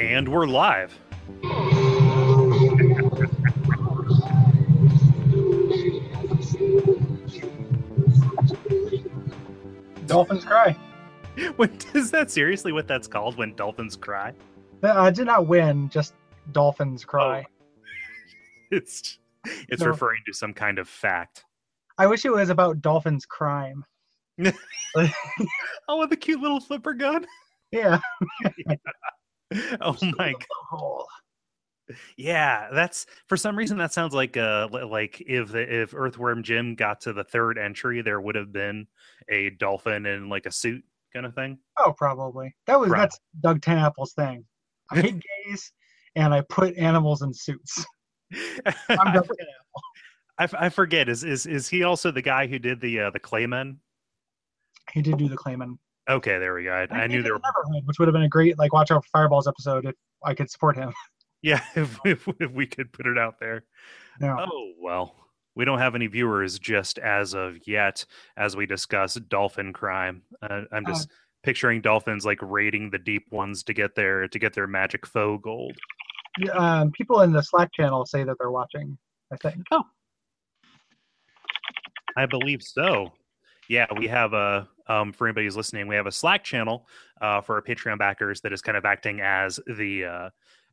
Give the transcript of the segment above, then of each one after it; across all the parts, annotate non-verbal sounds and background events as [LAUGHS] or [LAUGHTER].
And we're live. Dolphins cry. [LAUGHS] When, is that seriously what that's called? When dolphins cry? Uh, I did not win, just dolphins cry. [LAUGHS] It's it's No. referring to some kind of fact. I wish it was about dolphins crime. [LAUGHS] Oh, with a cute little flipper gun. Yeah. [LAUGHS] Oh my god. Yeah, that's for some reason that sounds like uh like if the, if Earthworm Jim got to the third entry, there would have been a dolphin in like a suit kind of thing. oh, probably. That was that's Doug TenNapel's thing. I hate gays [LAUGHS] and I put animals in suits. [LAUGHS] I'm I, Doug TenNapel. I I forget is is is he also the guy who did the uh, the Claymen? He did do the Clayman. Okay, there we go. I, I knew there were Neverhood, which would have been a great like watch out for fireballs episode if I could support him. [LAUGHS] yeah [LAUGHS] if, if if we could put it out there. Yeah. Oh well, we don't have any viewers just as of yet as we discuss dolphin crime. Uh, I'm just picturing dolphins like raiding the deep ones to get their to get their magic faux gold. Um, people in the Slack channel say that they're watching. I think. Oh, I believe so. Yeah, we have a um, for anybody who's listening, we have a Slack channel uh, for our Patreon backers that is kind of acting as the uh,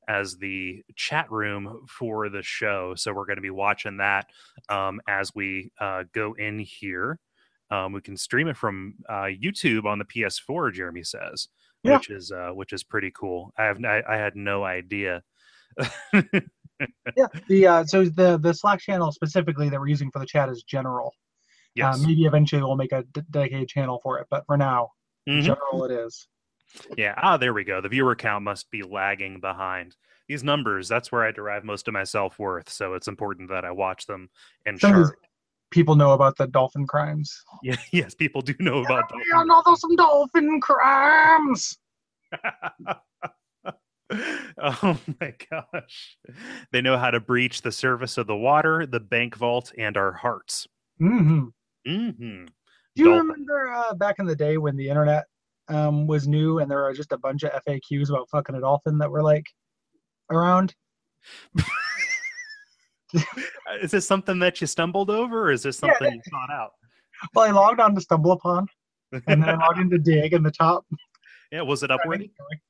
as the chat room for the show. So we're going to be watching that um, as we uh, go in here. Um, we can stream it from uh, YouTube on the PS4. Jeremy says, Yeah. which is uh, which is pretty cool. I have I, I had no idea. [LAUGHS] Yeah. The uh, so the the Slack channel specifically that we're using for the chat is general. Yes. Uh, maybe eventually we'll make a d- dedicated channel for it, but for now, Mhm. general it is. Yeah. Ah, there we go. The viewer count must be lagging behind. These numbers, that's where I derive most of my self worth. So it's important that I watch them and Some of these chart. people know about the dolphin crimes. [LAUGHS] Yeah, yes, people do know about Yeah, no, those some dolphin crimes. [LAUGHS] oh my gosh. They know how to breach the surface of the water, the bank vault, and our hearts. hmm hmm Do you Dolphin. remember uh, back in the day when the internet um, was new and there were just a bunch of FAQs about fucking a dolphin that were like around? [LAUGHS] Is this something that you stumbled over, or is this Yeah. something you thought out? [LAUGHS] Well, I logged on to Stumble Upon and then I logged into Digg in the top. [LAUGHS] yeah, was it upworthy?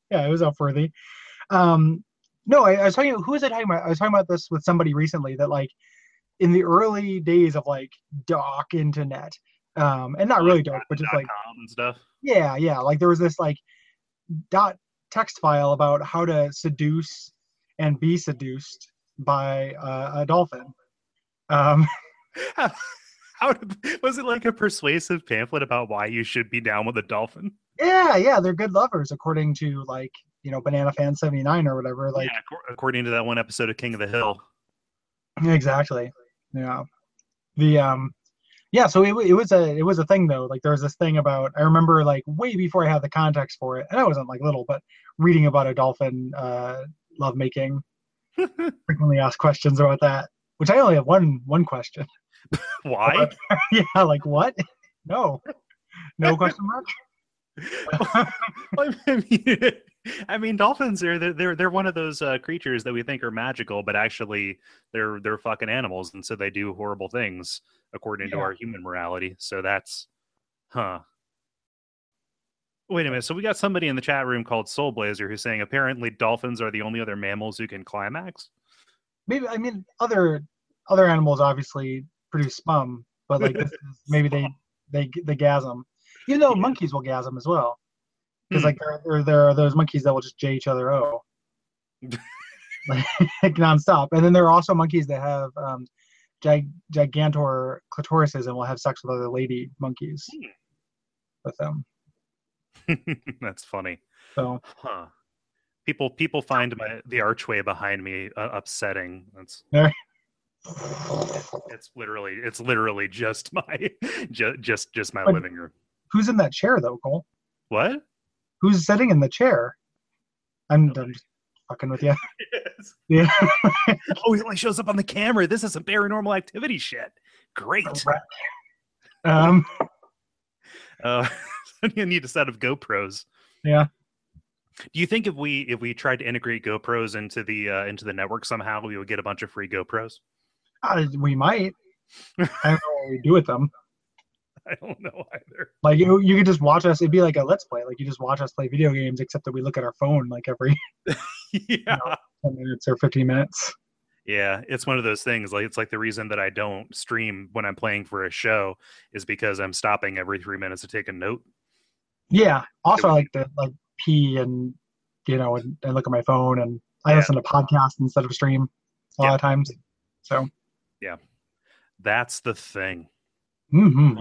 Yeah, it was upworthy. Um, no, I, I was talking. Who was I talking about? I was talking about this with somebody recently. That like in the early days of like doc internet, um, and not really doc, but just like com and stuff. yeah, yeah, like there was this like dot text file about how to seduce and be seduced by uh, a dolphin. Um, [LAUGHS] How, how was it like a persuasive pamphlet about why you should be down with a dolphin? yeah, yeah, they're good lovers according to like you know Banana Fan seventy nine or whatever. Like yeah, according to that one episode of King of the Hill. Exactly. Yeah. The um yeah, so it, it was a it was a thing though. Like there was this thing about I remember like way before I had the context for it, and I wasn't like little, but reading about a dolphin uh lovemaking, [LAUGHS] frequently asked questions about that. Which I only have one one question. [LAUGHS] Why? [LAUGHS] yeah, like what? No. No question mark? I mean, [LAUGHS] I mean, dolphins are they're they're, they're one of those uh, creatures that we think are magical, but actually they're they're fucking animals, and so they do horrible things according to our human morality. So that's, huh. Wait a minute. So we got somebody in the chat room called Soul Blazer who's saying apparently dolphins are the only other mammals who can climax. Maybe I mean other other animals obviously produce sperm, but like this is, maybe they [LAUGHS] they they gasm. Even though Yeah. monkeys will gasm as well. Because Hmm. like there, there there are those monkeys that will just j each other o [LAUGHS] like [LAUGHS] nonstop and then there are also monkeys that have um gig, gigantor clitorises and will have sex with other lady monkeys Hmm. with them [LAUGHS] That's funny. so Huh. People people find my the archway behind me uh, upsetting. That's it's literally it's literally just my just just just my But- living room. who's in that chair though cole What? Who's sitting in the chair i'm, I'm just fucking with you [LAUGHS] yeah [LAUGHS] oh, he only shows up on the camera. This is some paranormal activity shit. Great. um Uh, [LAUGHS] you need a set of GoPros. Yeah. Do you think if we if we tried to integrate GoPros into the uh, into the network somehow, we would get a bunch of free GoPros? Uh, we might. I don't know what we do with them. [LAUGHS] I don't know either. Like you, you could just watch us. It'd be like a let's play. Like you just watch us play video games, except that we look at our phone like every [LAUGHS] [LAUGHS] yeah. ten minutes or fifteen minutes. Yeah, it's one of those things. Like it's like the reason that I don't stream when I'm playing for a show is because I'm stopping every three minutes to take a note. Yeah. Also, I like to like pee and you know and, and look at my phone, and I Yeah. listen to podcasts instead of stream a lot of times. So. Yeah, that's the thing. hmm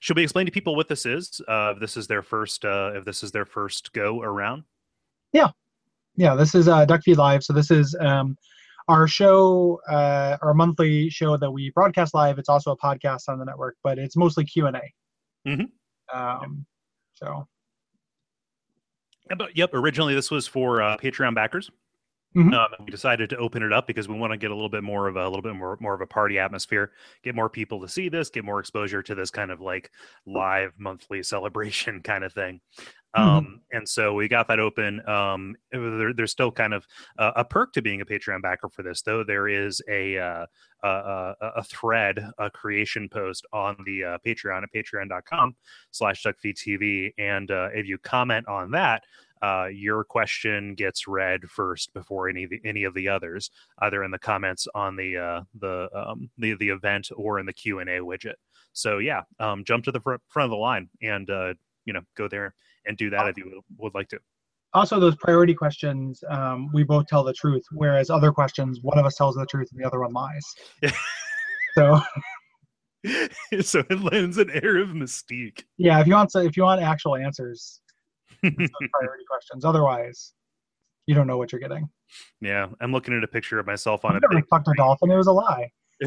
Should we explain to people what this is? Uh, if this is their first, uh, if this is their first go around. Yeah, yeah. this is uh, Duck Feed Live. So this is um, our show, uh, our monthly show that we broadcast live. It's also a podcast on the network, but it's mostly Q and A. Mhm. Um, so Yeah, yep, originally this was for uh, Patreon backers. Mhm. Um, we decided to open it up because we want to get a little bit more of a, a little bit more more of a party atmosphere, get more people to see this, get more exposure to this kind of like live monthly [LAUGHS] celebration kind of thing. Mhm. Um, and so we got that open. Um, there, there's still kind of uh, a perk to being a Patreon backer for this, though. There is a uh, a, a, a thread, a creation post on the uh, Patreon at patreon.com slash duckfeedtv. And uh, if you comment on that, uh, your question gets read first before any of the, any of the others, either in the comments on the uh, the um, the the event or in the Q and A widget. So yeah, um, jump to the fr- front of the line and uh, you know go there and do that if you would, would like to. also those priority questions, um, we both tell the truth, whereas other questions, one of us tells the truth and the other one lies. [LAUGHS] so so it lends an air of mystique. yeah, if you want, if you want actual answers, priority questions. Otherwise, you don't know what you're getting. yeah, I'm looking at a picture of myself on I a never fucked a dolphin. It was a lie. [LAUGHS]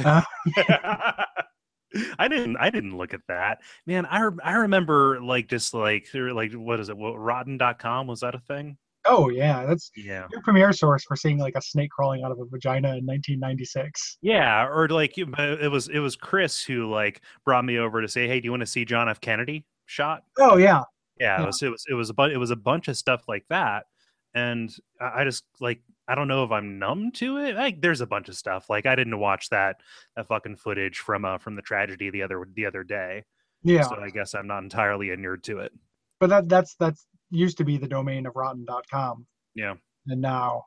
I didn't. I didn't look at that, man. I re- I remember like just like like what is it? What Rotten.com was that a thing? Oh yeah, that's Yeah, your premier source for seeing like a snake crawling out of a vagina in 1996. yeah, or like it was it was Chris who like brought me over to say, hey, do you want to see John F. Kennedy shot? Oh yeah, Yeah, Yeah. It was it was it was a bu- it was a bunch of stuff like that, and I I just like I don't know if I'm numb to it. Like there's a bunch of stuff like I didn't watch that that fucking footage from uh from the tragedy the other the other day. yeah. So I guess I'm not entirely inured to it. But that that's that's used to be the domain of Rotten.com, Yeah. and now,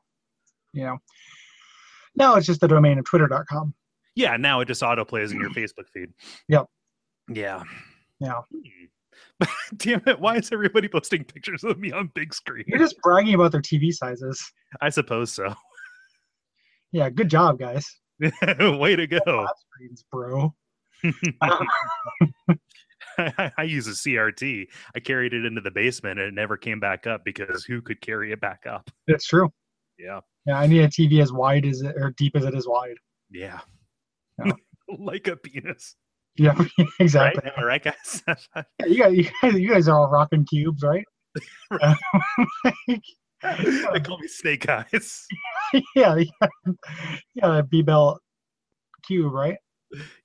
you know, now it's just the domain of Twitter.com. Yeah, now it just auto plays in your [CLEARS THROAT] Facebook feed. Yep. Yeah. Yeah. [LAUGHS] Damn it! Why is everybody posting pictures of me on big screen? You're just bragging about their TV sizes. I suppose so. [LAUGHS] Yeah, good job, guys. [LAUGHS] Way to go! Screens, bro. I, I use a CRT. I carried it into the basement and it never came back up because who could carry it back up? It's true. Yeah. Yeah, I need a TV as wide as it or deep as it is wide. Yeah. Yeah. like a penis. Yeah, [LAUGHS] Right? exactly. Am I right, guys? [LAUGHS] Yeah, you guys, [LAUGHS] you guys, you guys are all rocking cubes, right? Right. they call me Snake Eyes. yeah, yeah, yeah, that B-Bell cube, right?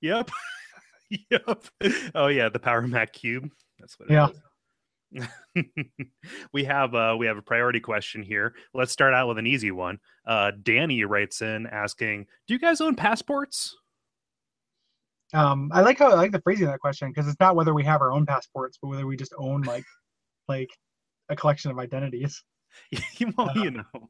Yep. yep. Oh yeah, the Power Mac Cube. That's what it Yeah. is. we have uh we have a priority question here. Let's start out with an easy one. Uh Danny writes in asking, "Do you guys own passports?" Um, I like how I like the phrasing of that question because it's not whether we have our own passports, but whether we just own like like a collection of identities. you [LAUGHS] [LAUGHS] well, you know,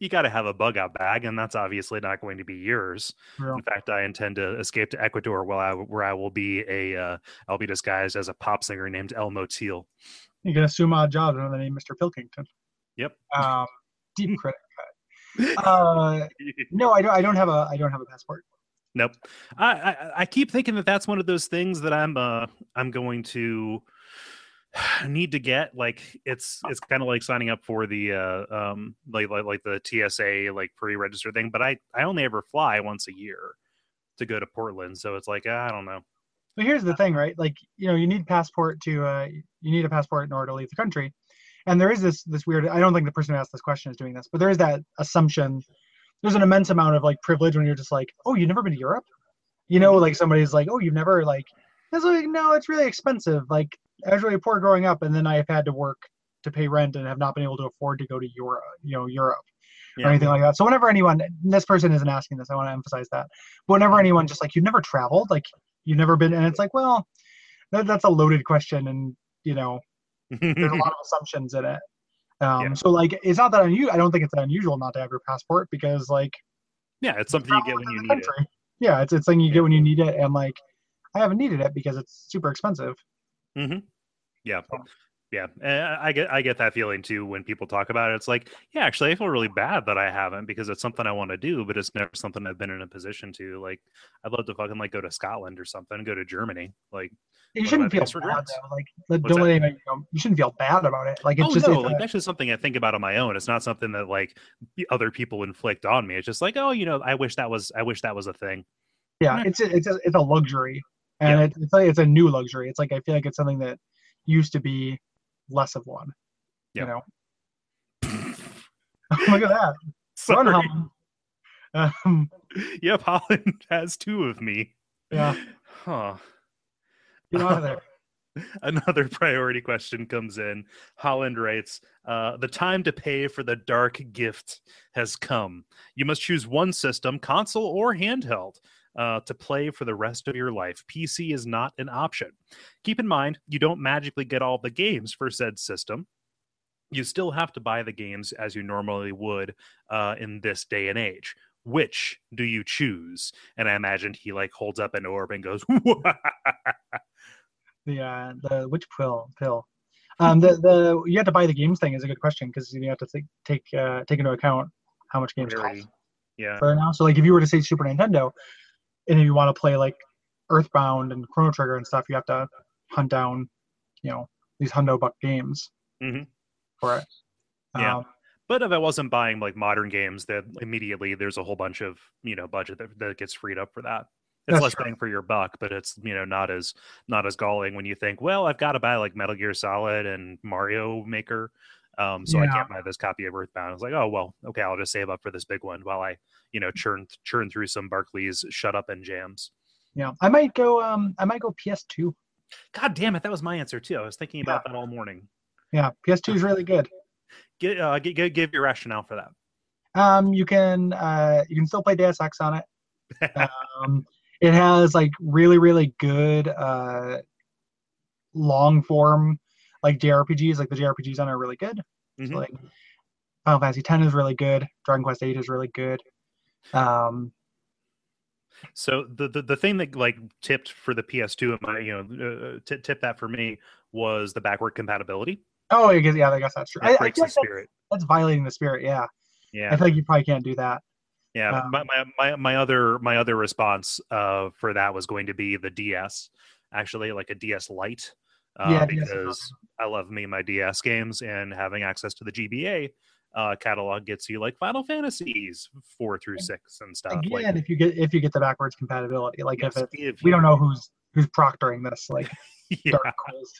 you got to have a bug out bag, and that's obviously not going to be yours. Real. In fact, I intend to escape to Ecuador, where I where I will be a uh, I'll be disguised as a pop singer named El Motil. You can assume odd jobs under the name Mr. Pilkington. Yep. Um, deep [LAUGHS] credit. Uh, no, I don't. I don't have a. I don't have a passport. Nope. I, I I keep thinking that that's one of those things that I'm uh I'm going to [SIGHS] need to get. Like it's it's kind of like signing up for the uh um like like, like the TSA like pre-register thing. But I I only ever fly once a year to go to Portland, so it's like I don't know. But here's the thing, right? Like, you know, you need passport to. Uh, you need a passport in order to leave the country. And there is this this weird. I don't think the person who asked this question is doing this, but there is that assumption. There's an immense amount of like privilege when you're just like, oh, you've never been to Europe. You know, like somebody's like, oh, you've never like. It's like no, it's really expensive. Like I was really poor growing up, and then I've had to work to pay rent and have not been able to afford to go to Europe, you know, Europe Yeah. or anything like that. So whenever anyone, this person isn't asking this, I want to emphasize that. But whenever anyone just like you've never traveled, like you've never been, and it's like, well, that, that's a loaded question, and you know, there's a lot of [LAUGHS] assumptions in it. Um, Yeah. So like, it's not that unusual. I don't think it's that unusual not to have your passport because like yeah, it's something you get when you need the it. Yeah, it's it's something you Yeah. get when you need it, and like, I haven't needed it because it's super expensive. Yeah. So- Yeah, I get I get that feeling too when people talk about it. It's like, yeah, actually, I feel really bad that I haven't because it's something I want to do, but it's never something I've been in a position to. Like, I'd love to fucking like go to Scotland or something, go to Germany. Like, You shouldn't feel bad regrets. though. Like, What's don't that? let anybody. You, know, you shouldn't feel bad about it. Like, it's oh just no, it's like a- that's just something I think about on my own. It's not something that like other people inflict on me. It's just like, oh, you know, I wish that was I wish that was a thing. yeah, Yeah. it's a, it's a, it's a luxury, and Yeah. it, it's like it's a new luxury. It's like I feel like it's something that used to be less of one. Yeah. You know, [LAUGHS] look at that. Run, Sorry. Holland. [LAUGHS] Um, [LAUGHS] Yep, Holland has two of me. Yeah. Huh. Get out of there. [LAUGHS] Another priority question comes in. Holland writes, uh, "The time to pay for the dark gift has come. You must choose one system, console or handheld, uh, to play for the rest of your life. PC is not an option. Keep in mind, you don't magically get all the games for said system. You still have to buy the games as you normally would uh, in this day and age." Which do you choose? And I imagined he like holds up an orb and goes, [LAUGHS] The uh, the which pill pill. Um, the the you have to buy the games thing is a good question because you have to think, take uh, take into account how much games Rarity. cost Yeah. for now. So like if you were to say Super Nintendo, and if you want to play like Earthbound and Chrono Trigger and stuff, you have to hunt down, you know, these hundo buck games Mhm. for it. Yeah. Um, But if I wasn't buying like modern games, that immediately there's a whole bunch of you know budget that, that gets freed up for that. It's That's less bang for your buck, but it's you know not as not as galling when you think, well, I've got to buy like Metal Gear Solid and Mario Maker, um, so I can't buy this copy of Earthbound. It's like, oh well, okay, I'll just save up for this big one while I you know churn churn through some Barkley's Shut Up and Jams. yeah, I might go. Um, I might go PS2. God damn it, that was my answer too. I was thinking about that all morning. Yeah, PS2 is really good. Get, uh, g- g- give your rationale for that. Um, you can uh, you can still play Deus Ex on it. [LAUGHS] um, it has like really really good uh, long form like JRPGs. Like the JRPGs on it are really good. Mhm. So like Final Fantasy X is really good. Dragon Quest Eight is really good. Um, So the, the the thing that like tipped for the PS2 and my you know uh, t- tipped that for me was the backward compatibility. oh, I guess, yeah, I guess that's true. It I, I breaks feel the like that's, spirit. that's violating the spirit. Yeah, Yeah. I feel like you probably can't do that. Yeah. um, my, my my my other my other response uh for that was going to be the DS, actually like a DS Lite. Uh, Yeah, because I love me my DS games and having access to the GBA uh, catalog gets you like Final Fantasies four through six and stuff. Again, like, if you get if you get the backwards compatibility, like yes, if it, if we don't know who's who's proctoring this, like [LAUGHS] yeah. dark quiz.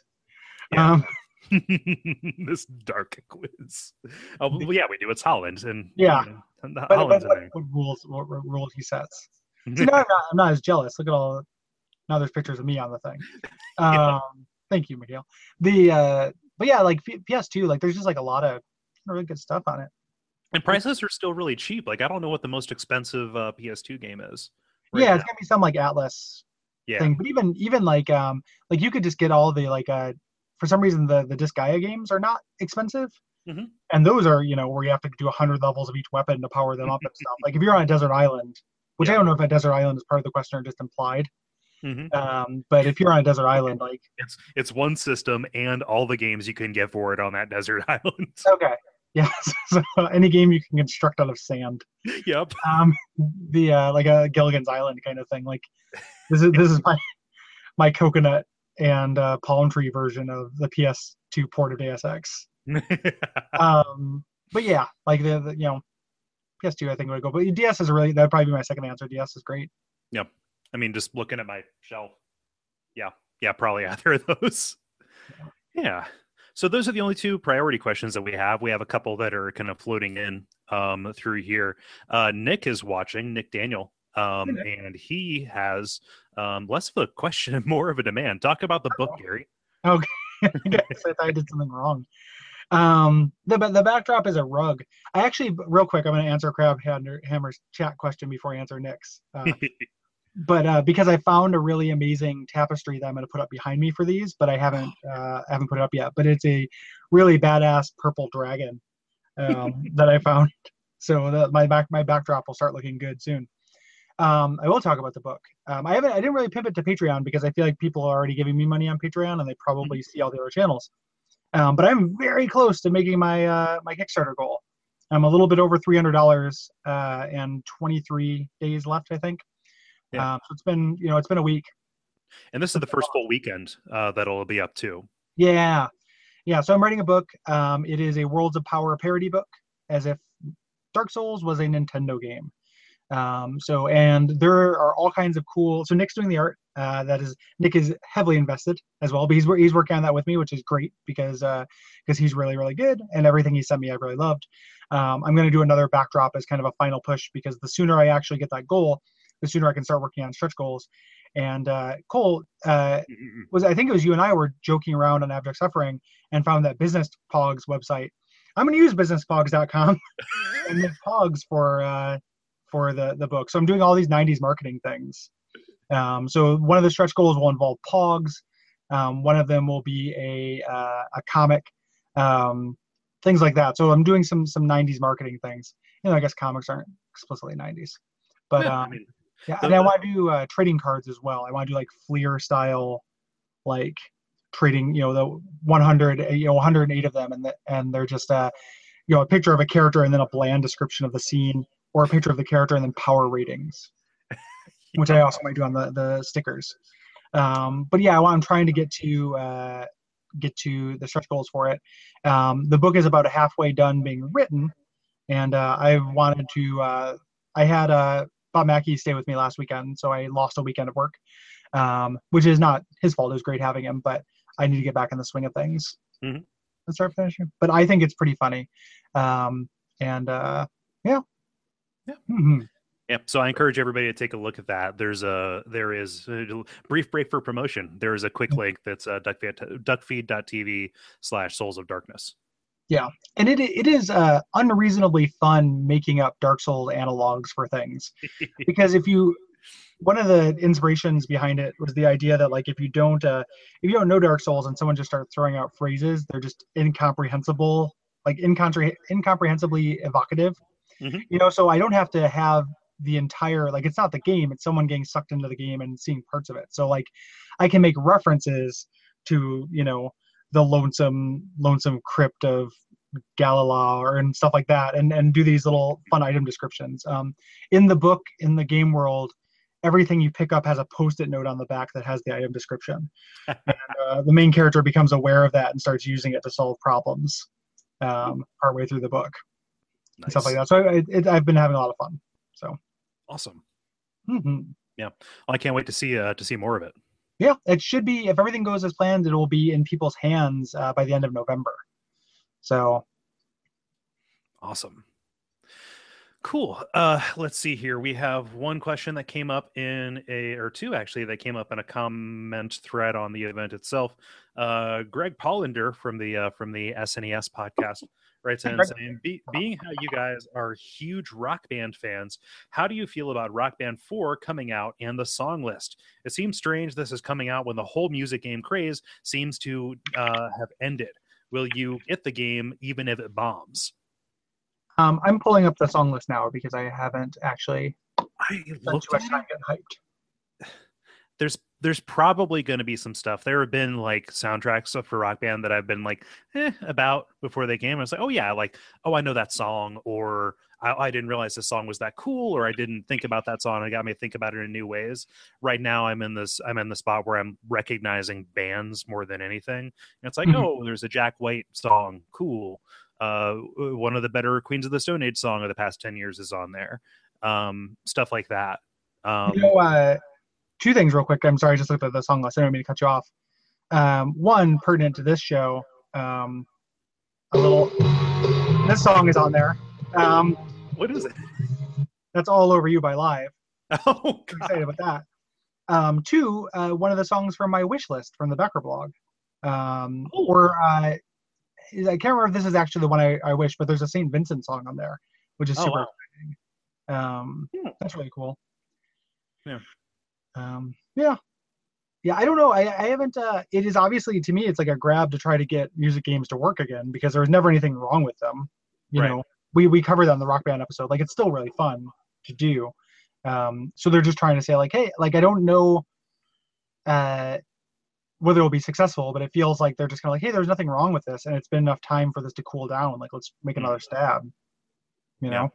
Yeah. Um, [LAUGHS] this dark quiz. Oh well, yeah, we do. It's Holland, and Yeah. and the but, but Holland's in what rules what, what rules he sets? [LAUGHS] See, now I'm not, I'm not as jealous. Look at all. Now there's pictures of me on the thing. [LAUGHS] Yeah. Um, thank you, Mikhail. The uh, but yeah, like PS2, like there's just like a lot of really good stuff on it. and prices are still really cheap. Like I don't know what the most expensive uh, PS2 game is. right yeah, it's gonna be some like Atlus yeah, thing, but even even like um like you could just get all the like uh for some reason the the Disgaea games are not expensive. Mhm. And those are, you know, where you have to do 100 levels of each weapon to power them up and stuff. [LAUGHS] Like if you're on a desert island, which I don't know if a desert island is part of the question or just implied. Mhm. Um, but if you're on a desert island, like it's it's one system and all the games you can get for it on that desert [LAUGHS] island. okay, yeah. [LAUGHS] So any game you can construct out of sand, yep. um, the uh, like a Gilligan's Island kind of thing. Like this is this is my my coconut and uh, palm tree version of the PS2 port of Deus Ex. [LAUGHS] Um, but yeah, like the, the you know PS2 I think would go, but DS is really that'd probably be my second answer. DS is great. Yep. I mean, just looking at my shelf. Yeah. Yeah, probably [LAUGHS] either of those. Yeah. So those are the only two priority questions that we have. We have a couple that are kind of floating in um, through here. Uh, Nick is watching, Nick Daniel, um, and he has um, less of a question and more of a demand. Talk about the book, Gary. [LAUGHS] I guess I thought I did something wrong. Um, the the backdrop is a rug. I actually, real quick, I'm going to answer Crab Hammer's chat question before I answer Nick's. Uh, [LAUGHS] but uh, because I found a really amazing tapestry that I'm going to put up behind me for these, but I haven't [GASPS] uh, haven't put it up yet. But it's a really badass purple dragon um, [LAUGHS] that I found. So the, my back my backdrop will start looking good soon. Um, I will talk about the book. Um, I haven't I didn't really pivot to Patreon because I feel like people are already giving me money on Patreon and they probably mm-hmm. see all the other channels. Um, but I'm very close to making my uh, my Kickstarter goal. I'm a little bit over three hundred dollars uh, and 23 days left, I think. Yeah. Um, so it's been you know it's been a week. And this is the first full weekend uh, that'll be up too. Yeah, yeah. So I'm writing a book. Um, it is a Worlds of Power parody book, as if Dark Souls was a Nintendo game. Um, so and there are all kinds of cool. So Nick's doing the art. Uh, that is Nick is heavily invested as well, but he's he's working on that with me, which is great because because uh, he's really really good and everything he sent me I really loved. Um, I'm going to do another backdrop as kind of a final push because the sooner I actually get that goal, the sooner I can start working on stretch goals. And uh, Cole uh, was I think it was you and I were joking around on Abject Suffering and found that Business Pogs website. I'm going to use businesspogs.com [LAUGHS] and pogs for uh, for the the book. So I'm doing all these 90s marketing things. Um, so one of the stretch goals will involve pogs. Um, one of them will be a uh, a comic, um, things like that. So I'm doing some some 90s marketing things. You know, I guess comics aren't explicitly 90s, but yeah, um, I mean, yeah. And I want to do uh, trading cards as well. I want to do like Fleer style, like trading. You know, the 100, you know, 108 of them, and the, and they're just uh, you know, a picture of a character and then a bland description of the scene or a picture of the character and then power ratings, [LAUGHS] which I also might do on the the stickers. Um, but yeah, I'm trying to get to uh, get to the stretch goals for it. Um, the book is about halfway done being written, and uh, I wanted to. Uh, I had uh, Bob Mackey stay with me last weekend, so I lost a weekend of work, um, which is not his fault. It was great having him, but I need to get back in the swing of things mm-hmm. and start finishing. But I think it's pretty funny, um, and uh, yeah, yeah. Mm-hmm. Yep. So I encourage everybody to take a look at that. There's a there is a brief break for promotion. There is a quick link that's uh, duckfeed, duckfeed.tv slash souls of darkness. Yeah, and it it is uh, unreasonably fun making up Dark Souls analogs for things, [LAUGHS] because if you one of the inspirations behind it was the idea that like if you don't uh, if you don't know Dark Souls and someone just starts throwing out phrases, they're just incomprehensible, like incompre- incomprehensibly evocative Mm-hmm. You know, so I don't have to have the entire like it's not the game, it's someone getting sucked into the game and seeing parts of it. So like I can make references to, you know, the lonesome lonesome crypt of Galala or and stuff like that and and do these little fun item descriptions. Um, in the book, in the game world, everything you pick up has a post-it note on the back that has the item description. [LAUGHS] and, uh, the main character becomes aware of that and starts using it to solve problems um, partway through the book nice. stuff like that. So it, it, I've been having a lot of fun. So awesome. Mm-hmm. Yeah, well, I can't wait to see uh, to see more of it. Yeah, it should be. If everything goes as planned, it will be in people's hands uh, by the end of November. So awesome. Cool. Uh, let's see here. We have one question that came up in a, or two actually, that came up in a comment thread on the event itself. Uh, Greg Pollander from the uh, from the SNES podcast writes in saying, Be- being how you guys are huge rock band fans, how do you feel about Rock Band 4 coming out and the song list? It seems strange this is coming out when the whole music game craze seems to uh, have ended. Will you get the game even if it bombs? Um, I'm pulling up the song list now because I haven't actually I looked time getting hyped. There's there's probably going to be some stuff. There have been like soundtracks for Rock Band that I've been like eh, about before they came. I was like, oh yeah, like oh I know that song, or I, I didn't realize this song was that cool, or I didn't think about that song. It got me to think about it in new ways. Right now, I'm in this I'm in the spot where I'm recognizing bands more than anything. And it's like, mm-hmm. oh, there's a Jack White song, cool. Uh, one of the better Queens of the Stone Age song of the past ten years is on there. Um, stuff like that. Um, you know, uh, two things real quick. I'm sorry, I just looked at the song list. I don't mean to cut you off. Um, one pertinent to this show. Um, a little. This song is on there. Um, what is it? That's all over you by Live. [LAUGHS] Oh, God. I'm excited about that. Um, two, uh, one of the songs from my wish list from the Becker blog. Um, oh. Or uh, I can't remember if this is actually the one I, I wish, but there's a St. Vincent song on there, which is Oh, super wow. exciting. Um, Hmm. that's really cool. Yeah. Um, yeah. Yeah, I don't know. I, I haven't. Uh, it is obviously to me, it's like a grab to try to get music games to work again because there was never anything wrong with them. You Right. know, we we covered that in the Rock Band episode. Like, it's still really fun to do. Um, so they're just trying to say like, hey, like I don't know, uh, whether it'll be successful, but it feels like they're just kind of like, hey, there's nothing wrong with this, and it's been enough time for this to cool down. Like, let's make another stab. You Yeah.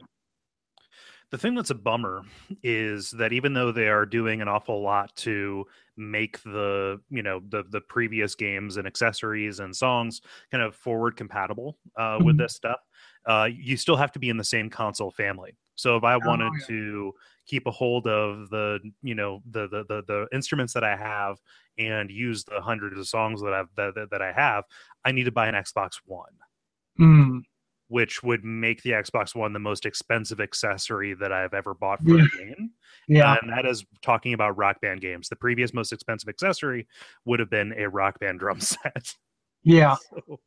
The thing that's a bummer is that even though they are doing an awful lot to make the you know the the previous games and accessories and songs kind of forward compatible uh, with Mhm. this stuff, uh, you still have to be in the same console family. So if I wanted Oh, yeah. to keep a hold of the you know the, the the the instruments that I have and use the hundreds of songs that I've that, that, that I have, I need to buy an Xbox One Mm. Which would make the Xbox One the most expensive accessory that I've ever bought for Yeah. a game. [LAUGHS] Yeah. And that is talking about rock band games. The previous most expensive accessory would have been a rock band drum [LAUGHS] set. Yeah. [LAUGHS] So-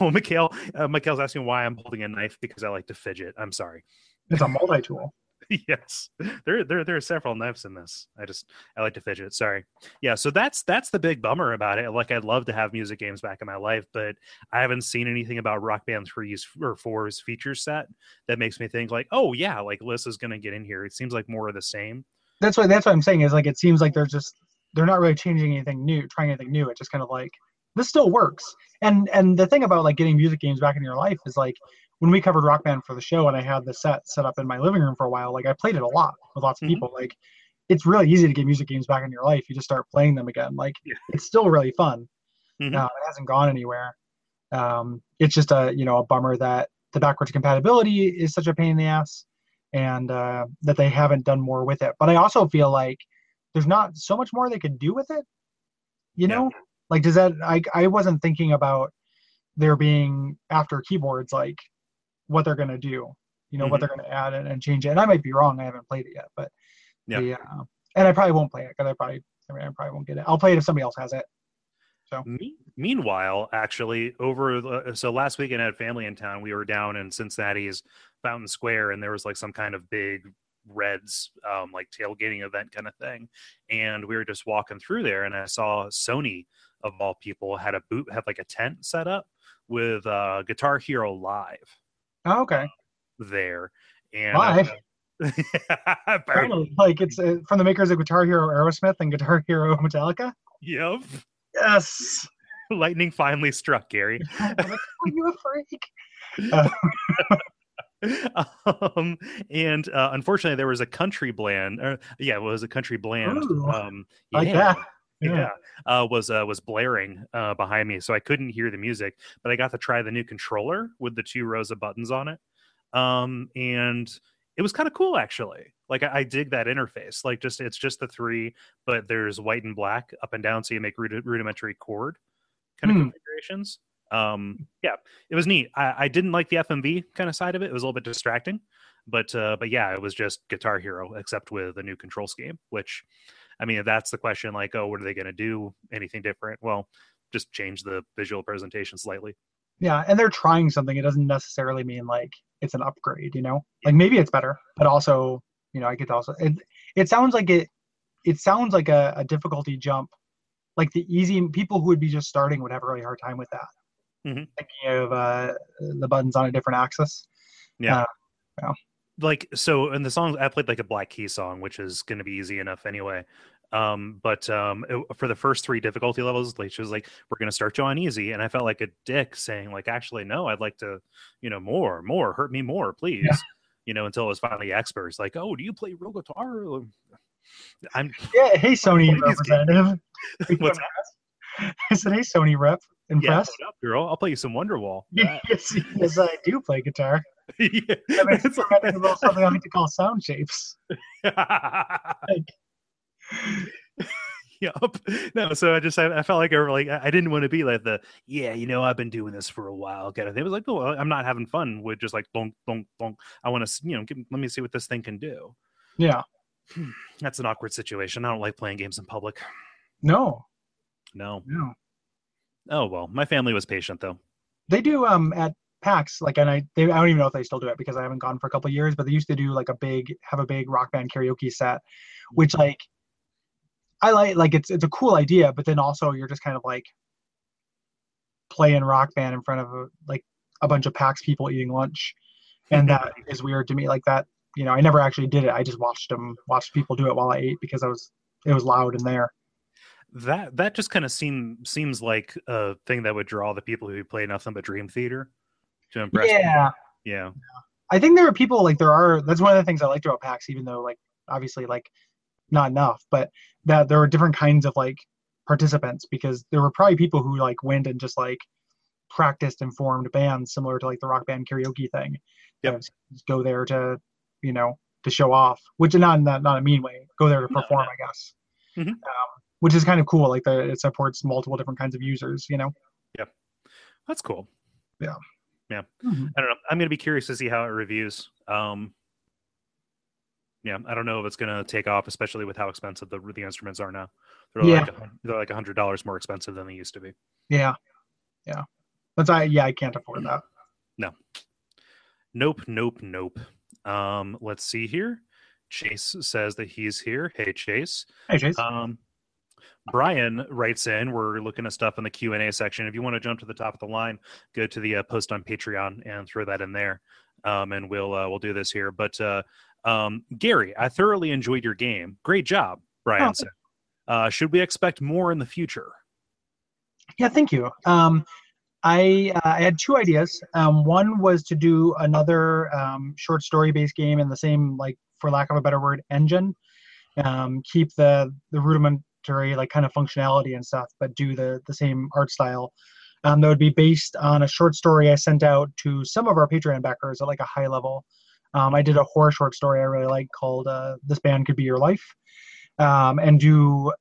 Oh, Mikhail, uh, Mikhail's asking why I'm holding a knife because I like to fidget. I'm sorry. It's a multi-tool. [LAUGHS] yes, there, there, there are several knives in this. I just, I like to fidget. Sorry. Yeah, so that's that's the big bummer about it. Like, I'd love to have music games back in my life, but I haven't seen anything about Rock Band 3's or 4's feature set that makes me think like, oh yeah, like Liz is gonna get in here. It seems like more of the same. That's what that's what I'm saying is like it seems like they're just they're not really changing anything new, trying anything new. It's just kind of like this still works. And and the thing about like getting music games back in your life is like when we covered Rock Band for the show and I had the set set up in my living room for a while, like I played it a lot with lots of Mhm. people. Like it's really easy to get music games back in your life. You just start playing them again. Like Yeah. it's still really fun. Mhm. Uh, it hasn't gone anywhere. Um, it's just a you know a bummer that the backwards compatibility is such a pain in the ass, and uh, that they haven't done more with it. But I also feel like there's not so much more they could do with it. You Yeah. know, like does that? I I wasn't thinking about there being after keyboards like what they're gonna do. You know what Mhm. they're gonna add and, and change it. And I might be wrong. I haven't played it yet, but Yeah. the, uh, and I probably won't play it because I probably I mean I probably won't get it. I'll play it if somebody else has it. Me- meanwhile, actually, over the, so last weekend I had family in town. We were down in Cincinnati's Fountain Square, and there was like some kind of big Reds um, like tailgating event kind of thing. And we were just walking through there, and I saw Sony of all people had a boot had like a tent set up with uh, Guitar Hero Live Oh, okay. there. And Live? [LAUGHS] Apparently. Finally, like it's uh, from the makers of Guitar Hero Aerosmith and Guitar Hero Metallica. yep. Yes. [LAUGHS] Lightning finally struck, Gary. [LAUGHS] Are you a freak? um, and uh, unfortunately, there was a country bland. Or, yeah, it was a country bland. Ooh, um, Like yeah, yeah, [LAUGHS] uh, was uh, was blaring uh, behind me, so I couldn't hear the music. But I got to try the new controller with the two rows of buttons on it, um, and it was kind of cool actually. Like I, I dig that interface. Like just it's just the three, but there's white and black up and down, so you make rudi- rudimentary chord kind of Hmm. configurations. Um, yeah, it was neat. I, I didn't like the FMV kind of side of it. It was a little bit distracting, but uh, but yeah, it was just Guitar Hero except with a new control scheme. Which, I mean, if that's the question, like, oh, what are they going to do? Anything different? Well, just change the visual presentation slightly. Yeah, and they're trying something. It doesn't necessarily mean like it's an upgrade. You know, like maybe it's better, but also, you know, I could also. It it sounds like it. It sounds like a, a difficulty jump. Like the easy people who would be just starting would have a really hard time with that. Mhm. Thinking of uh, the buttons on a different axis. Yeah. Like so in the songs i played like a black key song which is going to be easy enough anyway um but um it- for the first three difficulty levels like she was like we're going to start you on easy and i felt like a dick saying like actually no i'd like to you know more more hurt me more please you know until it was finally experts like oh do you play real guitar i'm Yeah. Hey, Sony [LAUGHS] representative. [LAUGHS] What's-? I said, hey, Sony rep. yeah Impressed? what up girl i'll play you some wonderwall [LAUGHS] yes, yes, I do play guitar. yeah. I mean, It's little something I like to call sound shapes. [LAUGHS] Yup. No, so I just I, I felt like I like I didn't want to be like the yeah, you know, I've been doing this for a while kind of thing. It was like, oh, I'm not having fun with just like bonk bonk bonk. I want to you know give, let me see what this thing can do. Yeah. That's an awkward situation. I don't like playing games in public. No. No, No. Oh well, my family was patient though. They do um at PAX like, and I they, I don't even know if they still do it because I haven't gone for a couple of years. But they used to do like a big have a big rock band karaoke set, which like I like like it's it's a cool idea, but then also you're just kind of like playing rock band in front of a, like a bunch of PAX people eating lunch, and mm-hmm. that is weird to me. Like that, you know, I never actually did it. I just watched them watched people do it while I ate because I was it was loud in there. That that just kind of seem seems like a thing that would draw the people who play nothing but Dream Theater to impress. Yeah, them. yeah. I think there are people like there are. That's one of the things I liked about PAX, even though like obviously like not enough, but that there were different kinds of like participants because there were probably people who like went and just like practiced and formed bands similar to like the rock band karaoke thing. Yep. Just go there to you know to show off, which is not not not a mean way. Go there to perform, no. I guess. Mhm. Um, which is kind of cool. Like the it supports multiple different kinds of users. You know. Yeah. That's cool. Mhm. I don't know. I'm gonna be curious to see how it reviews. Um, yeah, I don't know if it's gonna take off, especially with how expensive the the instruments are now. They're Yeah. like they're like a hundred dollars more expensive than they used to be. Yeah. Yeah. But I yeah I can't afford that. No. Nope, nope, nope. Um, let's see here. Chase says that he's here. Hey, Chase. Hey Chase. Um, Brian writes in. We're looking at stuff in the Q and A section. If you want to jump to the top of the line, go to the uh, post on Patreon and throw that in there, um, and we'll uh, we'll do this here. But uh, um, Gary, I thoroughly enjoyed your game. Great job, Brian Oh. said. Uh, should we expect more in the future? Yeah, thank you. Um, I uh, I had two ideas. Um, one was to do another um, short story based game in the same like for lack of a better word engine. Um, keep the the rudimentary like kind of functionality and stuff, but do the the same art style. Um, that would be based on a short story I sent out to some of our Patreon backers at like a high level. Um, I did a horror short story I really like called uh, "This Band Could Be Your Life," um, and do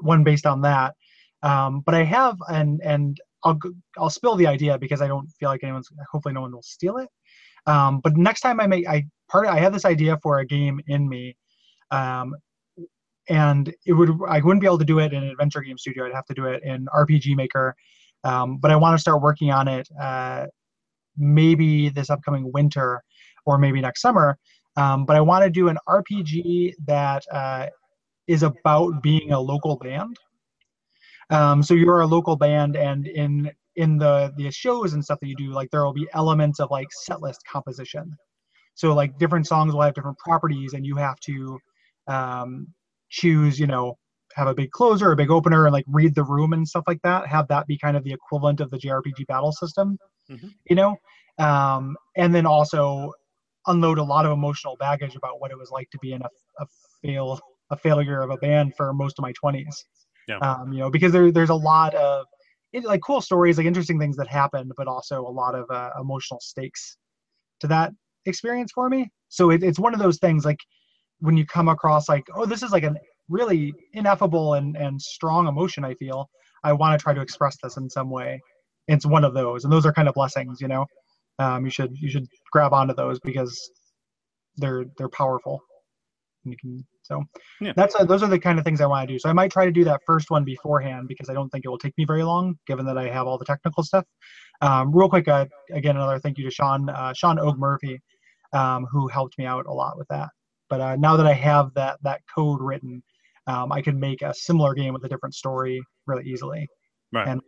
one based on that. Um, but I have and and I'll I'll spill the idea because I don't feel like anyone's hopefully no one will steal it. Um, but next time I make I part I have this idea for a game in me, um, and it would I wouldn't be able to do it in an adventure game studio. I'd have to do it in RPG Maker. Um, but I want to start working on it uh, maybe this upcoming winter or maybe next summer. Um, but I want to do an RPG that uh, is about being a local band. Um, so you're a local band, and in in the the shows and stuff that you do, like there will be elements of like set list composition. So like different songs will have different properties, and you have to um, choose, you know, have a big closer, a big opener, and like read the room and stuff like that. Have that be kind of the equivalent of the JRPG battle system, Mhm. you know, um, and then also unload a lot of emotional baggage about what it was like to be in a, a fail a failure of a band for most of my 20s Yeah. um, you know because there, there's a lot of it, like cool stories like interesting things that happened but also a lot of uh, emotional stakes to that experience for me. So it, it's one of those things like when you come across like oh this is like a really ineffable and, and strong emotion i feel i want to try to express this in some way. It's one of those and those are kind of blessings you know um, you should you should grab onto those because they're they're powerful. And you can so Yeah. that's uh those are the kind of things i want to do. So i might try to do that first one beforehand because i don't think it will take me very long given that i have all the technical stuff. Um, real quick uh, again another thank you to sean uh, sean og murphy um, who helped me out a lot with that. But uh, now that i have that that code written um, i can make a similar game with a different story really easily. Right. And-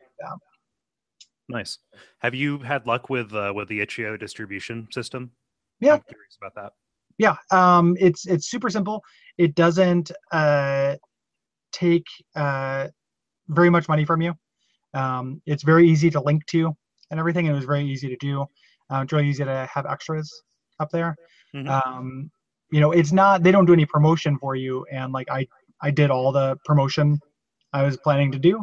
Nice. Have you had luck with uh, with the itch.io distribution system? Yeah. I'm curious about that. yeah um it's it's super simple it doesn't uh take uh very much money from you um it's very easy to link to and everything and it was very easy to do uh, it's really easy to have extras up there Mhm. um you know it's not they don't do any promotion for you and like i i did all the promotion i was planning to do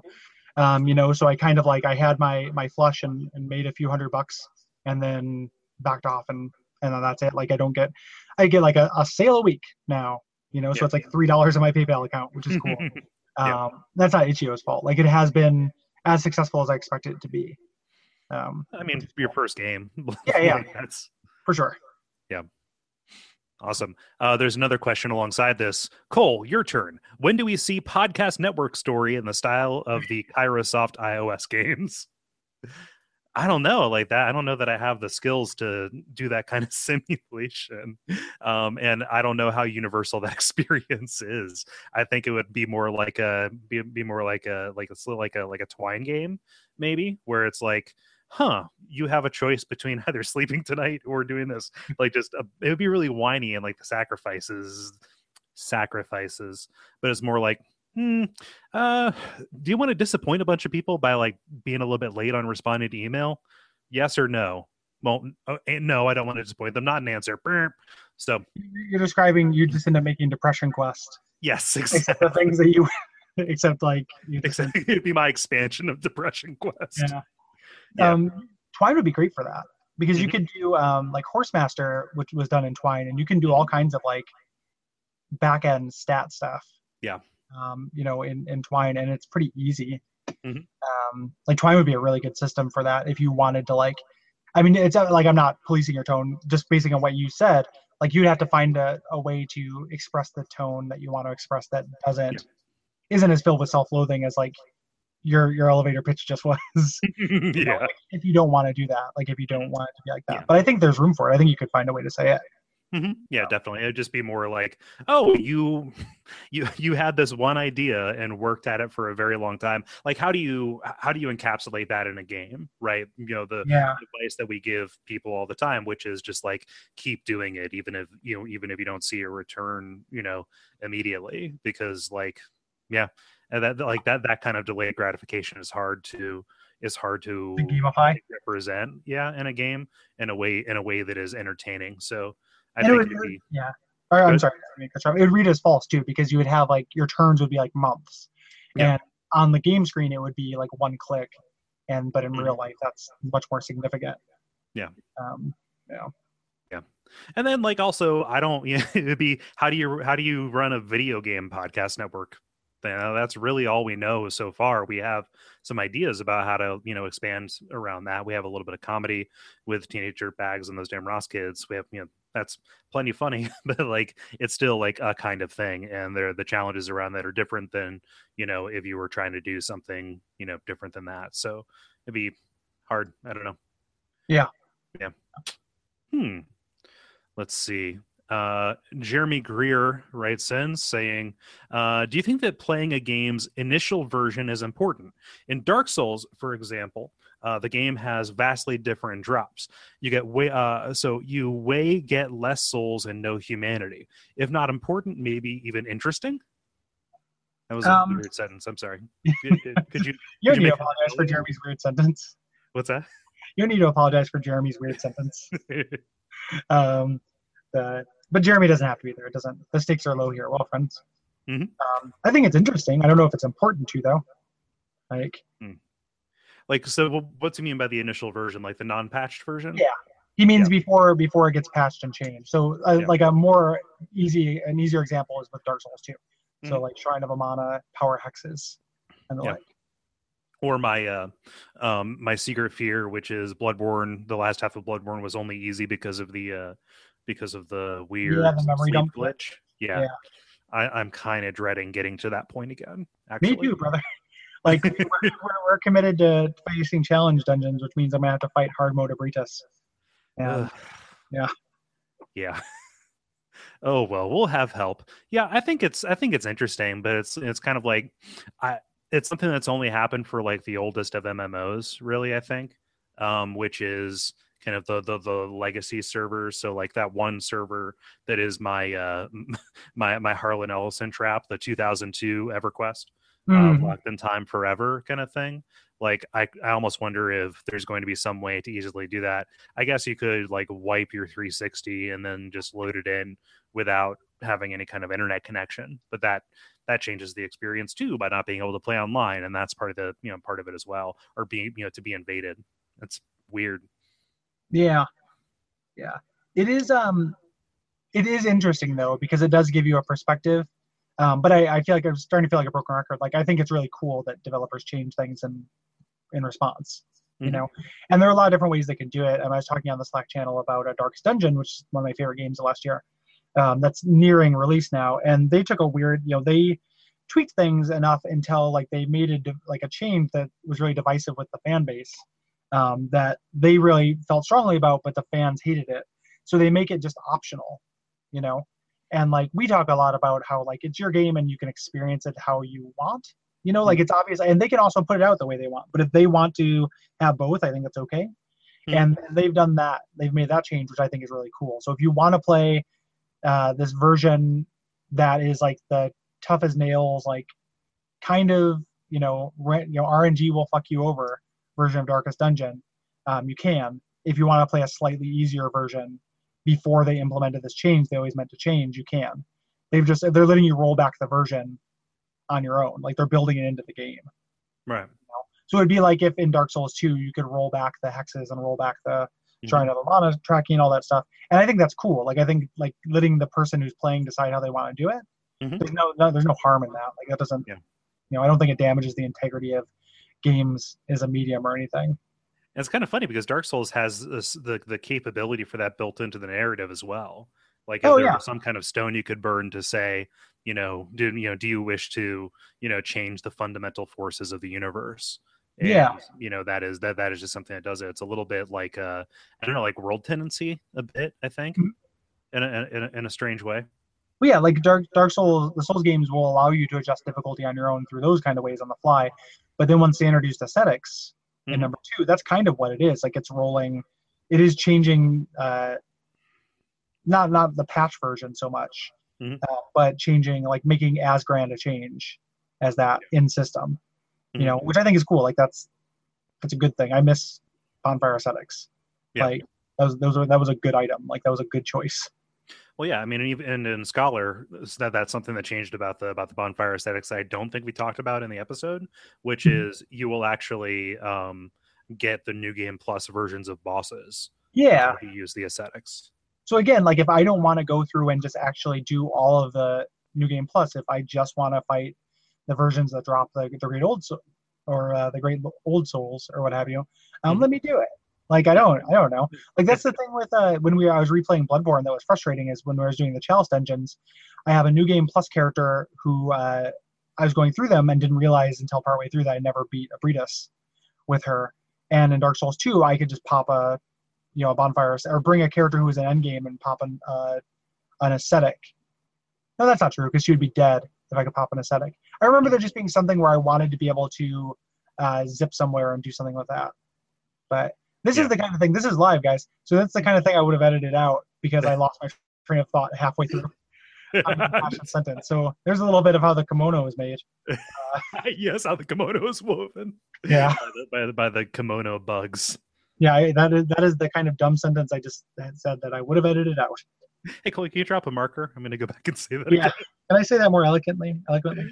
um you know so i kind of like i had my my flush and, and made a few hundred bucks and then backed off and and then that's it like i don't get i get like a, a sale a week now you know so Yeah. it's like three dollars in my paypal account which is cool [LAUGHS] Yeah. um that's not itch.io's fault like it has been as successful as i expected it to be um I mean, it's your first game. [LAUGHS] Yeah, yeah. Like, that's for sure Awesome. Uh, there's another question alongside this. Cole, your turn. When do we see podcast network story in the style of the Kairosoft iOS games? [LAUGHS] I don't know like that. I don't know that I have the skills to do that kind of [LAUGHS] simulation. Um, and I don't know how universal that [LAUGHS] experience is. I think it would be more like a be, be more like a like a like a like a twine game maybe where it's like huh you have a choice between [LAUGHS] either sleeping tonight or doing this [LAUGHS] like just a, it would be really whiny and like the sacrifices sacrifices but it's more like hmm, uh, do you want to disappoint a bunch of people by like being a little bit late on responding to email? Yes or no? Well, uh, no, I don't want to disappoint them. Not an answer. So you're describing you just end up making depression quest. Yes, exactly. [LAUGHS] Except the things that you, except like you except, it'd be my expansion of depression quest. Yeah. Yeah. Um, Twine would be great for that because mm-hmm. you could do um like Horsemaster, which was done in Twine, and you can do all kinds of like back end stat stuff. Yeah um, you know, in, in Twine, and it's pretty easy. Mm-hmm. Um, like Twine would be a really good system for that if you wanted to like. I mean, it's like I'm not policing your tone, just basing on what you said. Like you'd have to find a, a way to express the tone that you want to express that doesn't yeah. isn't as filled with self-loathing as like your your elevator pitch just was. [LAUGHS] [LAUGHS] yeah. Know, like if you don't want to do that, like if you don't want it to be like that, yeah. but I think there's room for it. I think you could find a way to say it. Mm-hmm. Yeah, definitely. It'd just be more like, oh, you, [LAUGHS] you, you had this one idea and worked at it for a very long time. Like, how do you, how do you encapsulate that in a game, right? You know, the yeah. advice that we give people all the time, which is just like keep doing it, even if you know, even if you don't see a return, you know, immediately, because like, yeah, and that like that that kind of delayed gratification is hard to is hard to gamify represent, yeah, in a game in a way in a way that is entertaining. So I and think it would, be, yeah. Or, I'm sorry, it would read as false too because you would have like your turns would be like months, yeah. and on the game screen it would be like one click, and but in mm-hmm. real life that's much more significant. Yeah. Um. Yeah. Yeah. And then like also I don't yeah [LAUGHS] it'd be how do you how do you run a video game podcast network? You know, that's really all we know so far. We have some ideas about how to, you know, expand around that. We have a little bit of comedy with teenager bags and those damn Ross kids. We have, you know, that's plenty funny [LAUGHS] but like it's still like a kind of thing and there the challenges around that are different than you know if you were trying to do something you know different than that so it'd be hard i don't know yeah yeah hmm let's see uh, Jeremy Greer writes in saying, uh, Do you think that playing a game's initial version is important? In Dark Souls, for example, uh, the game has vastly different drops. You get way uh, so you way get less souls and no humanity. If not important, maybe even interesting. That was a um, weird sentence. I'm sorry. [LAUGHS] Could, could you? you could need to apologize for Jeremy's weird sentence. What's [LAUGHS] that? You need to apologize for Jeremy's weird sentence. um, the, but Jeremy doesn't have to be there. It doesn't. The stakes are low here. Well, friends. Mm-hmm. Um, I think it's interesting. I don't know if it's important to though. Like, mm. Like, so what's he mean by the initial version? Like the non-patched version? Yeah, he means yeah. before before it gets patched and changed. So, uh, yeah. like a more easy, an easier example is with Dark Souls 2. Mm-hmm. So, like Shrine of Amana, power hexes, and the yeah. like. Or my uh, um, my secret fear, which is Bloodborne. The last half of Bloodborne was only easy because of the uh, because of the weird yeah, the memory dump glitch. Yeah, yeah. I, am kind of dreading getting to that point again. Actually. Me too, brother. [LAUGHS] Like we're, we're, committed to facing challenge dungeons, which means I'm gonna have to fight hard mode Ebrietas. Yeah, yeah, yeah. [LAUGHS] Oh well, we'll have help. Yeah, I think it's I think it's interesting, but it's it's kind of like I it's something that's only happened for like the oldest of MMOs, really. I think, um, which is kind of the, the the legacy servers. So like that one server that is my uh [LAUGHS] my my Harlan Ellison trap, the 2002 EverQuest mm. uh, locked in time forever kind of thing. Like I, I almost wonder if there's going to be some way to easily do that. I guess you could like wipe your 360 and then just load it in without having any kind of internet connection. But that that changes the experience too by not being able to play online, and that's part of the you know part of it as well, or being you know to be invaded. That's weird. Yeah, yeah. It is um, it is interesting though because it does give you a perspective um, but I, I, feel like I'm starting to feel like a broken record. Like I think it's really cool that developers change things in in response. You mm-hmm. know, and there are a lot of different ways they can do it. And I was talking on the Slack channel about a Darkest Dungeon, which is one of my favorite games of last year. um, that's nearing release now, and they took a weird, you know, they tweaked things enough until like they made a like a change that was really divisive with the fan base um, that they really felt strongly about, but the fans hated it. So they make it just optional, you know. And like we talk a lot about how like it's your game and you can experience it how you want, you know. Like it's obvious, and they can also put it out the way they want. But if they want to have both, I think it's okay. Mm-hmm. And they've done that. They've made that change, which I think is really cool. So if you want to play uh, this version that is like the tough as nails, like kind of you know you know RNG will fuck you over version of Darkest Dungeon, um, you can. If you want to play a slightly easier version before they implemented this change, they always meant to change. You can. They've just they're letting you roll back the version on your own, like they're building it into the game. Right. You know? So it'd be like if in Dark Souls 2 you could roll back the hexes and roll back the mm-hmm. have mana tracking all that stuff. And I think that's cool. Like I think like letting the person who's playing decide how they want to do it Mm-hmm. There's no, no, there's no harm in that. Like that doesn't, yeah. you know, I don't think it damages the integrity of games as a medium or anything. And it's kind of funny because Dark Souls has this, the the capability for that built into the narrative as well. Like if oh, there yeah. was some kind of stone you could burn to say, you know, do you know, do you wish to, you know, change the fundamental forces of the universe? And, yeah, you know that is that that is just something that does it. It's a little bit like uh, I don't know, like world tendency a bit. I think, mm-hmm. in, a, in a in a strange way but yeah, like Dark Dark Souls, the Souls games will allow you to adjust difficulty on your own through those kind of ways on the fly. But then once they introduced ascetics mm-hmm. in number two, that's kind of what it is. Like it's rolling, it is changing, uh, not not the patch version so much, mm-hmm. uh, but changing like making as grand a change as that in system. Mm-hmm. You know, which I think is cool. Like that's that's a good thing. I miss bonfire ascetics. Yeah. Like that was that was a good item. Like that was a good choice. Well, yeah, I mean, even in Scholar, that that's something that changed about the about the bonfire ascetics. I don't think we talked about in the episode, which mm-hmm. is you will actually um, get the new game plus versions of bosses. Yeah, you use the ascetics. So again, like if I don't want to go through and just actually do all of the new game plus, if I just want to fight the versions that drop the the great old so- or uh, the great old souls or what have you, um, mm-hmm. let me do it. Like I don't, I don't know. [LAUGHS] Like that's the thing with uh, when we I was replaying Bloodborne that was frustrating is when I was doing the chalice dungeons, I have a new game plus character who uh, I was going through them and didn't realize until partway through that I never beat Ebrietas with her. And in Dark Souls 2, I could just pop a, you know, a bonfire or bring a character who was an endgame and pop an uh, an ascetic. No, that's not true because she would be dead if I could pop an ascetic. I remember there just being something where I wanted to be able to uh, zip somewhere and do something with that. But this yeah. is the kind of thing. This is live, guys. So that's the kind of thing I would have edited out because I lost my [LAUGHS] train of thought halfway through. [LAUGHS] sentence. So there's a little bit of how the kimono is made. Uh, [LAUGHS] yes, how the kimono is woven. Yeah, by the, by the, kimono bugs. Yeah, that is that is the kind of dumb sentence I just said that I would have edited out. Hey, Cole, can you drop a marker? I'm going to go back and say that. Yeah, again. can I say that more elegantly? Eloquently.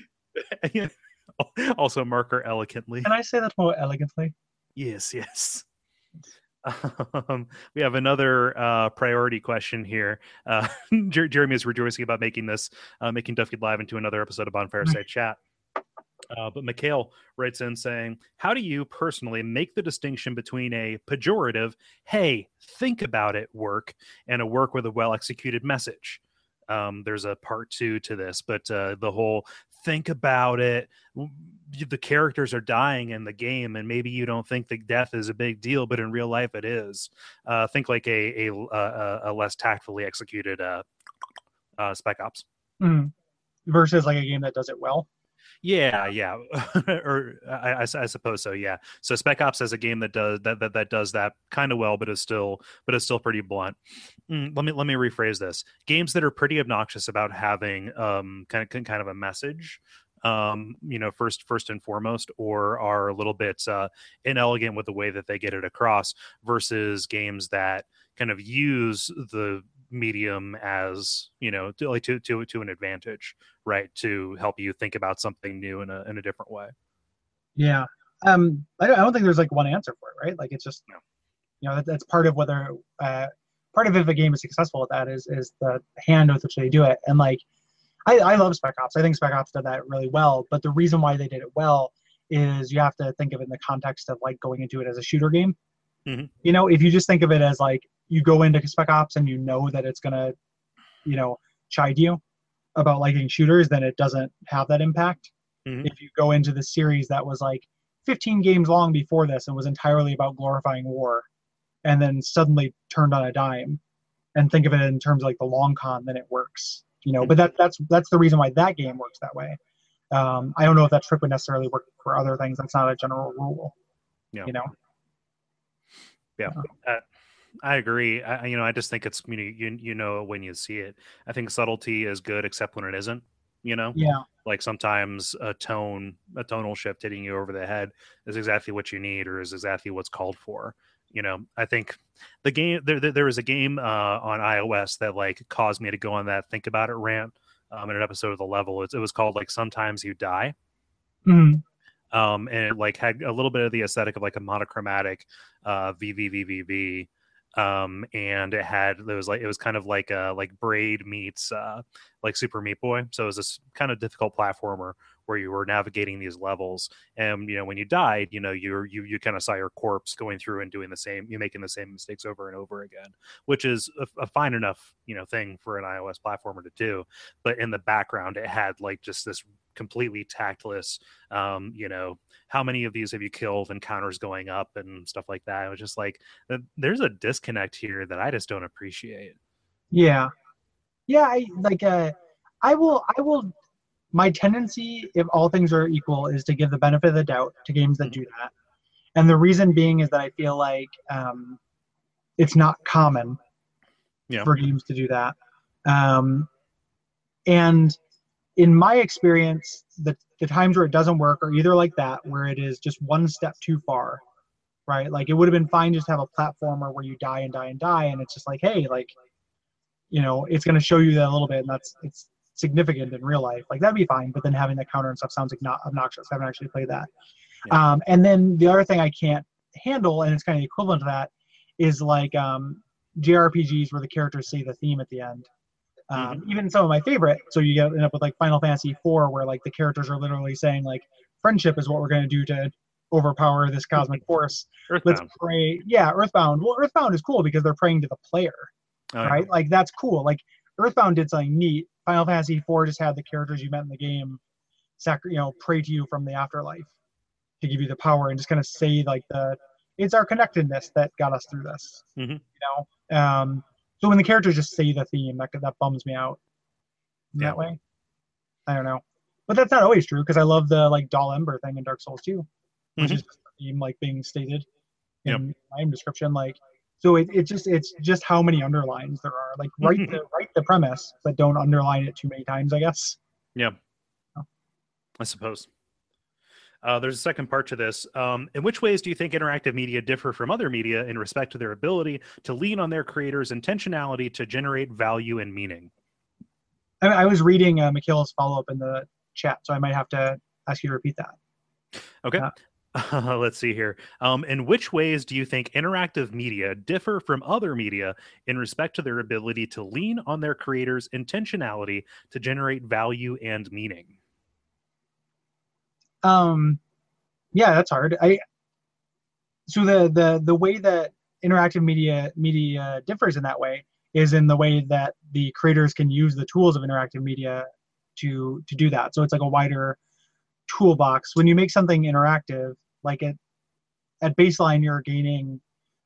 also, marker elegantly. Can I say that more elegantly? Yes, yes. [LAUGHS] Um, we have another uh, priority question here. Uh, [LAUGHS] Jer- Jeremy is rejoicing about making this, uh, making Duff Live into another episode of Bonfireside Chat. Uh, but Mikhail writes in saying, How do you personally make the distinction between a pejorative, hey, think about it work, and a work with a well executed message? Um, there's a part two to this, but uh, the whole think about it the characters are dying in the game and maybe you don't think that death is a big deal but in real life it is. Uh, think like a a, a, a less tactfully executed uh, uh, spec ops. Mm. versus like a game that does it well? Yeah yeah. [LAUGHS] Or I, I, I, suppose so yeah. So spec ops as a game that does that that, that does that kind of well but is still but is still pretty blunt. Mm, let me let me rephrase this. Games that are pretty obnoxious about having um kind of kind of a message um, you know, first first and foremost, or are a little bit uh, inelegant with the way that they get it across, versus games that kind of use the medium as you know to like to to to an advantage, right? To help you think about something new in a in a different way. Yeah, um, I don't, I don't think there's like one answer for it, right? Like it's just you know that, that's part of whether uh, part of if a game is successful at that is is the hand with which they do it, and like I, I love Spec Ops. I think Spec Ops did that really well. But the reason why they did it well is you have to think of it in the context of like going into it as a shooter game. Mm-hmm. You know, if you just think of it as like you go into Spec Ops and you know that it's gonna, you know, chide you about liking shooters, then it doesn't have that impact. Mhm. If you go into the series that was like 15 games long before this and was entirely about glorifying war, and then suddenly turned on a dime, and think of it in terms of like the long con, then it works. You know, but that that's that's the reason why that game works that way. Um, I don't know if that trick would necessarily work for other things. That's not a general rule. Yeah. You know. Yeah, I agree. I, you know, I just think it's you know, you you know when you see it. I think subtlety is good, except when it isn't. You know, Yeah. like sometimes a tone, a tonal shift hitting you over the head is exactly what you need, or is exactly what's called for. You know, I think the game there there, there was a game uh, on iOS that like caused me to go on that think about it rant um, in an episode of the level. It, it was called like sometimes you die. Mhm. um, and it like had a little bit of the aesthetic of like a monochromatic uh, VVVVVV. Um, and it had it was like it was kind of like uh like Braid meets uh like Super Meat Boy. So it was this kind of difficult platformer where you were navigating these levels, and you know when you died, you know you you you kind of saw your corpse going through and doing the same, you making the same mistakes over and over again, which is a, a fine enough you know thing for an iOS platformer to do. But in the background, it had like just this completely tactless um you know how many of these have you killed and counters going up and stuff like that it was just like there's a disconnect here that i just don't appreciate Yeah. Yeah, I like uh I will I will my tendency if all things are equal is to give the benefit of the doubt to games that do that. And the reason being is that I feel like um it's not common Yeah. for games to do that. Um and in my experience the the times where it doesn't work are either like that where it is just one step too far right like it would have been fine just to have a platformer where you die and die and die and it's just like hey like you know it's going to show you that a little bit and that's it's significant in real life like that'd be fine but then having that counter and stuff sounds like not obnoxious i haven't actually played that Yeah. um, and then the other thing i can't handle and it's kind of equivalent to that is like um, jrpgs where the characters say the theme at the end um, even some of my favorite so you get end up with like final fantasy IV, where like the characters are literally saying like friendship is what we're going to do to overpower this cosmic force let's pray yeah earthbound well earthbound is cool because they're praying to the player Oh, yeah. right? Like that's cool. Like Earthbound did something neat. Final Fantasy IV just had the characters you met in the game, sacri- you know, pray to you from the afterlife to give you the power and just kind of say like the it's our connectedness that got us through this. Mhm. You know, um, so when the characters just say the theme, that that bums me out. Yeah. that way, I don't know, but that's not always true because I love the like Doll Ember thing in Dark Souls too, which Mhm. is the theme like being stated Yep. in my own description. Like so it, it just it's just how many underlines there are. Like write [LAUGHS] the write the premise, but don't underline it too many times. I guess. Yeah. I suppose. Uh, there's a second part to this. Um, in which ways do you think interactive media differ from other media in respect to their ability to lean on their creators' intentionality to generate value and meaning? I, I was reading uh, Mikhail's follow up in the chat, so I might have to ask you to repeat that. Okay. Uh, [LAUGHS] Let's see here. Um, in which ways do you think interactive media differ from other media in respect to their ability to lean on their creators' intentionality to generate value and meaning? Um, yeah, that's hard. I so the the the way that interactive media media differs in that way is in the way that the creators can use the tools of interactive media to to do that. So it's like a wider toolbox. When you make something interactive, like at at baseline, you're gaining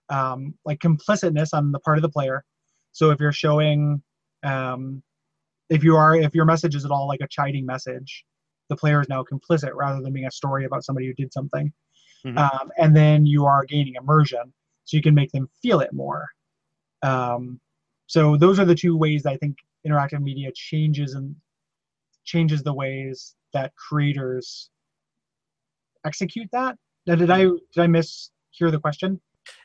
um, like complicitness on the part of the player. So if you're showing, um, if you are, if your message is at all like a chiding message, the player is now complicit rather than being a story about somebody who did something. Mhm. Um, and then you are gaining immersion, so you can make them feel it more. Um, so those are the two ways I think interactive media changes and changes the ways that creators execute that. Now, did I did I mishear the question?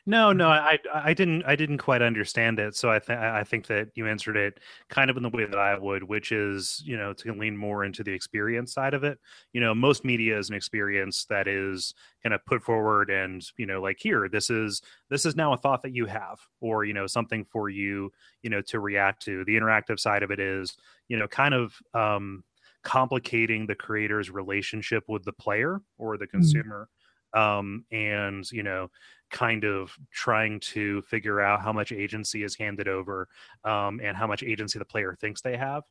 No, no, I, I didn't, I didn't quite understand it. So I think, I think that you answered it kind of in the way that I would, which is, you know, to lean more into the experience side of it. You know, most media is an experience that is kind of put forward, and you know, like here, this is this is now a thought that you have, or you know, something for you, you know, to react to. The interactive side of it is, you know, kind of um, complicating the creator's relationship with the player or the consumer, um, and you know kind of trying to figure out how much agency is handed over um, and how much agency the player thinks they have.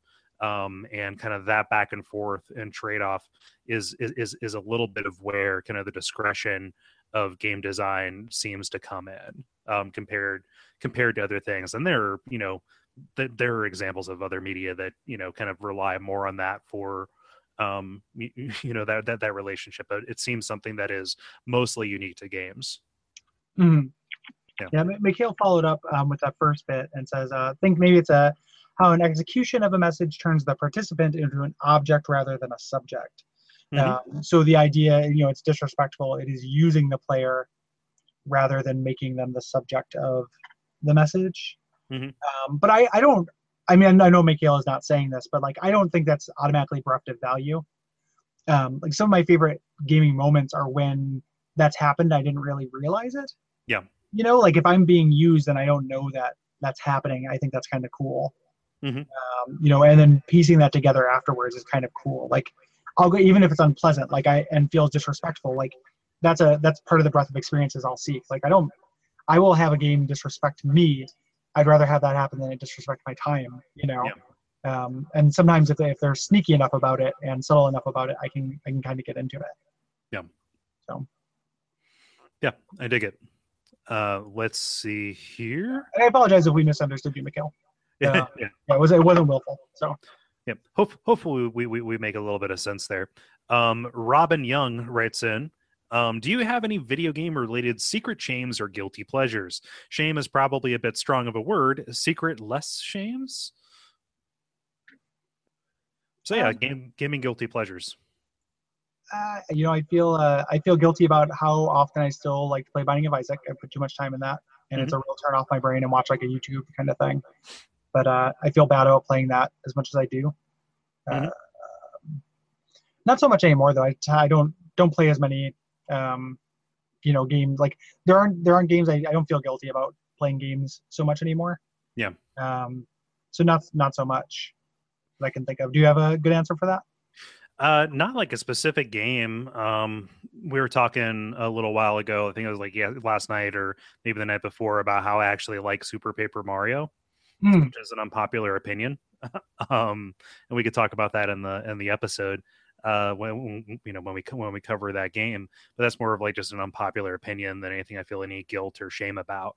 Um, and kind of that back and forth and trade off is, is is a little bit of where kind of the discretion of game design seems to come in um, compared compared to other things. And there are you know th- there are examples of other media that you know kind of rely more on that for um, you, [LAUGHS] you know that, that that relationship. But it seems something that is mostly unique to games. Mm-hmm. Yeah. yeah, Mikhail followed up um, with that first bit and says, uh, "Think maybe it's a how an execution of a message turns the participant into an object rather than a subject. Mm-hmm. Um, so the idea, you know, it's disrespectful. It is using the player rather than making them the subject of the message. Mm-hmm. Um, but I, I don't. I mean, I know Mikhail is not saying this, but like, I don't think that's automatically bereft of value. Um, like some of my favorite gaming moments are when that's happened. I didn't really realize it. Yeah. You know, like if I'm being used and I don't know that that's happening, I think that's kind of cool. Mm-hmm. Um, you know, and then piecing that together afterwards is kind of cool. Like, I'll go even if it's unpleasant, like I and feels disrespectful. Like that's a that's part of the breadth of experiences I'll seek. Like I don't, I will have a game disrespect me. I'd rather have that happen than it disrespect my time. You know. Yeah. Um, and sometimes if they if they're sneaky enough about it and subtle enough about it, I can I can kind of get into it. Yeah. So. Yeah, I dig it. Uh, let's see here. I apologize if we misunderstood you, Mikhail. Uh, [LAUGHS] yeah. yeah, it was it wasn't willful. So. Yep. Hope, hopefully we, we, we make a little bit of sense there. Um, Robin Young writes in, um, do you have any video game related secret shames or guilty pleasures? Shame is probably a bit strong of a word. Secret less shames? So yeah, um, game, gaming guilty pleasures. Uh, you know, I feel uh, I feel guilty about how often I still like to play Binding of Isaac. I put too much time in that, and mm-hmm. it's a real turn off my brain and watch like a YouTube kind of thing but uh, I feel bad about playing that as much as I do. Mm-hmm. Uh, not so much anymore though. I, I don't don't play as many um, you know games like there aren't there aren't games I, I don't feel guilty about playing games so much anymore. Yeah. Um, so not not so much that I can think of. Do you have a good answer for that? Uh, not like a specific game. Um, we were talking a little while ago. I think it was like yeah, last night or maybe the night before about how I actually like Super Paper Mario mm. which is an unpopular opinion. [LAUGHS] um, and we could talk about that in the in the episode uh, when you know when we when we cover that game. But that's more of like just an unpopular opinion than anything I feel any guilt or shame about.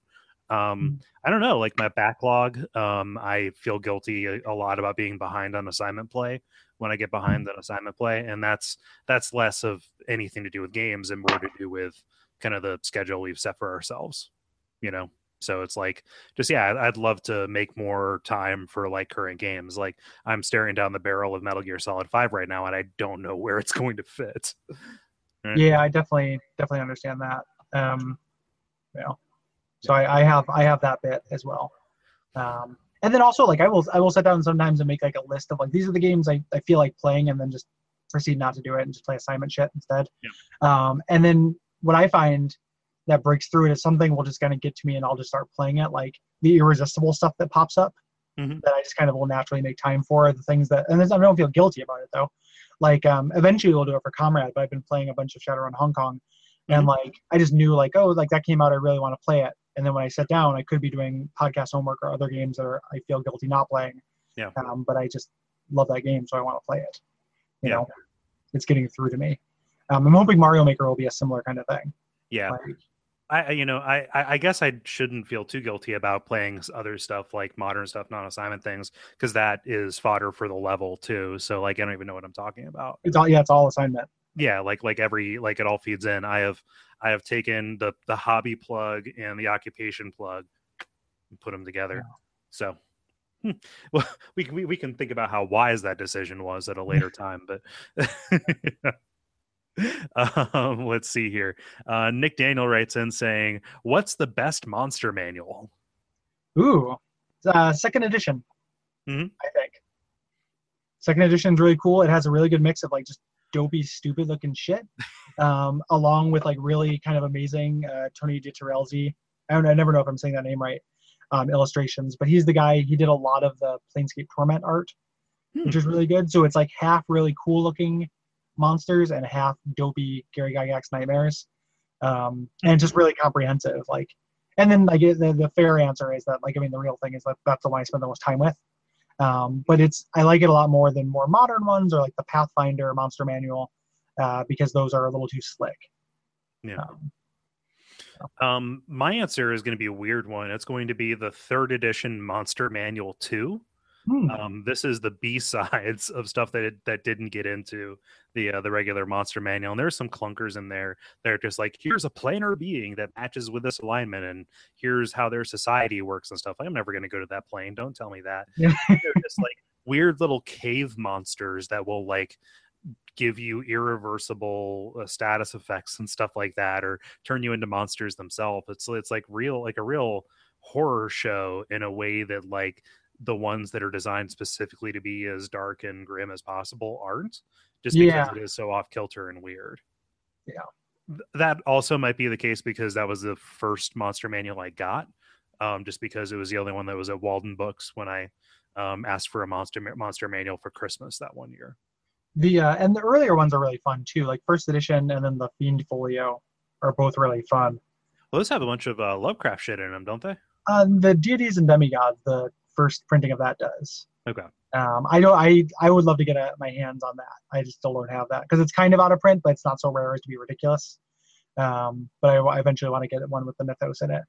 Um, mm. I don't know, like my backlog. Um, I feel guilty a, a, lot about being behind on assignment play when I get behind mm. on assignment play, and that's that's less of anything to do with games and more to do with kind of the schedule we've set for ourselves. You know. So it's like, just yeah, I'd love to make more time for like current games. Like I'm staring down the barrel of Metal Gear Solid Five right now, and I don't know where it's [LAUGHS] going to fit. Yeah, I definitely definitely understand that. Um, know, so I, I have I have that bit as well. Um, and then also like I will I will sit down sometimes and make like a list of like these are the games I, I feel like playing, and then just proceed not to do it and just play assignment shit instead. Yeah. Um, and then what I find that breaks through it is something will just kind of get to me and I'll just start playing it. Like the irresistible stuff that pops up mm-hmm. that I just kind of will naturally make time for. The things that, and I don't feel guilty about it though. Like um, eventually we'll do it for Comrade, but I've been playing a bunch of Shadowrun Hong Kong, mm-hmm. and like I just knew like oh like that came out, I really want to play it. And then when I sit down, I could be doing podcast homework or other games that are I feel guilty not playing. Yeah. Um, but I just love that game, so I want to play it. You yeah. know, it's getting through to me. Um, I'm hoping Mario Maker will be a similar kind of thing. Yeah. Like, I you know I I guess I shouldn't feel too guilty about playing other stuff like modern stuff, non-assignment things, because that is fodder for the level too. So like I don't even know what I'm talking about. It's all yeah, it's all assignment. Yeah, like like every like it all feeds in. I have I have taken the the hobby plug and the occupation plug and put them together. Yeah. So hmm, well [LAUGHS] we, we we can think about how wise that decision was at a later [LAUGHS] time, but [LAUGHS] [LAUGHS] um, let's see here. Uh, Nick Daniel writes in saying, "What's the best monster manual?" Ooh, uh, second edition. Mm-hmm. I think second edition is really cool. It has a really good mix of like just dopey, stupid looking shit, um, along with like really kind of amazing uh, Tony DiTerlizzi. I don't. I never know if I'm saying that name right. Um, illustrations, but he's the guy. He did a lot of the Planescape Torment art, hmm. which is really good. So it's like half really cool looking monsters and half dopey Gary Gygax nightmares. um, and just really comprehensive. Like, and then like the, the fair answer is that like I mean the real thing is that that's the one I spend the most time with. Um, but it's I like it a lot more than more modern ones or like the Pathfinder Monster Manual uh, because those are a little too slick. Yeah. Um, um, my answer is going to be a weird one. It's going to be the third edition Monster Manual 2. Hmm. Um, this is the B [LAUGHS] sides of stuff that it, that didn't get into the uh, the regular monster manual. And there's some clunkers in there. They're just like, here's a planar being that matches with this alignment, and here's how their society works and stuff. I'm never going to go to that plane. Don't tell me that. Yeah. [LAUGHS] They're just like weird little cave monsters that will like give you irreversible uh, status effects and stuff like that, or turn you into monsters themselves. It's it's like real, like a real horror show in a way that like the ones that are designed specifically to be as dark and grim as possible aren't just because yeah. it is so off kilter and weird. Yeah. That also might be the case because that was the first monster manual I got. Um, just because it was the only one that was at Waldenbooks when I um, asked for a monster monster manual for Christmas that one year. The uh, and the earlier ones are really fun too, like first edition and then the Fiend Folio are both really fun. Well, those have a bunch of uh, Lovecraft shit in them, don't they? Uh, the deities and demigods, the first printing of that does. Okay. Um, I know I I would love to get a, my hands on that. I just still don't have that because it's kind of out of print, but it's not so rare as to be ridiculous. Um, but I, I, eventually want to get one with the mythos in it.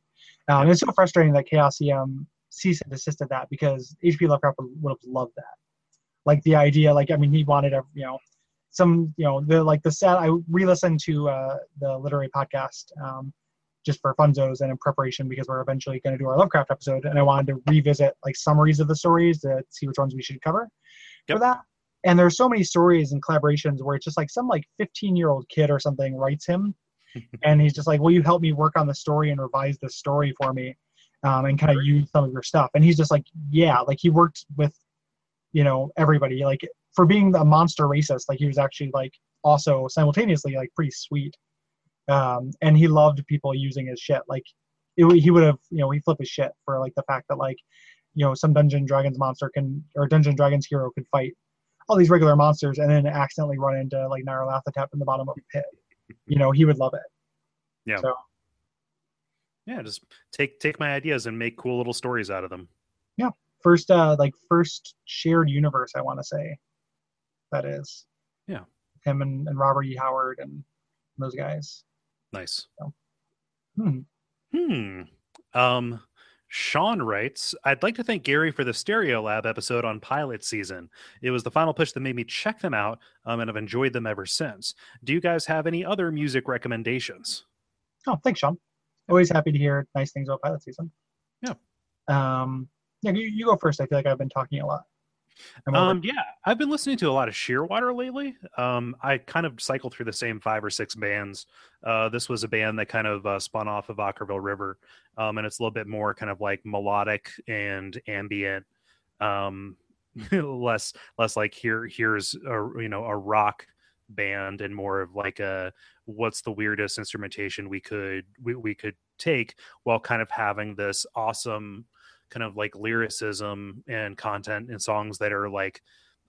Um, It's so frustrating that Chaosium ceased and desisted that because H.P. Lovecraft would, would have loved that. Like the idea, like I mean, he wanted a you know some you know the like the set. I re-listened to uh, the literary podcast um, just for funzos and in preparation because we're eventually going to do our Lovecraft episode, and I wanted to revisit like summaries of the stories to see which ones we should cover yep. for that. And there's so many stories and collaborations where it's just like some like 15 year old kid or something writes him, [LAUGHS] and he's just like, "Will you help me work on the story and revise the story for me?" Um, and kind of use some of your stuff. And he's just like, yeah, like he worked with, you know, everybody. Like for being a monster racist, like he was actually like also simultaneously like pretty sweet um, and he loved people using his shit. Like it, he would have, you know, he flip his shit for like the fact that like, you know, some Dungeon Dragons monster can or Dungeon Dragons hero can fight all these regular monsters and then accidentally run into like Nyarlathotep in the bottom of a pit. You know, he would love it. Yeah. So, yeah, just take take my ideas and make cool little stories out of them. Yeah. First uh like first shared universe, I want to say. That is. Yeah. Him and, and Robert E. Howard and those guys. Nice. So, hmm. Hmm. Um, Sean writes, I'd like to thank Gary for the Stereolab episode on pilot season. It was the final push that made me check them out, um, and I've enjoyed them ever since. Do you guys have any other music recommendations? Oh, thanks, Sean. Always happy to hear nice things about pilot season. Yeah. Um, yeah, you, you go first. I feel like I've been talking a lot. Um, yeah, I've been listening to a lot of Shearwater lately. Um, I kind of cycle through the same five or six bands. Uh, this was a band that kind of uh, spun off of Okkervil River, um, and it's a little bit more kind of like melodic and ambient, um, [LAUGHS] less less like here here's a you know a rock band and more of like a what's the weirdest instrumentation we could we, we could take while kind of having this awesome kind of like lyricism and content and songs that are like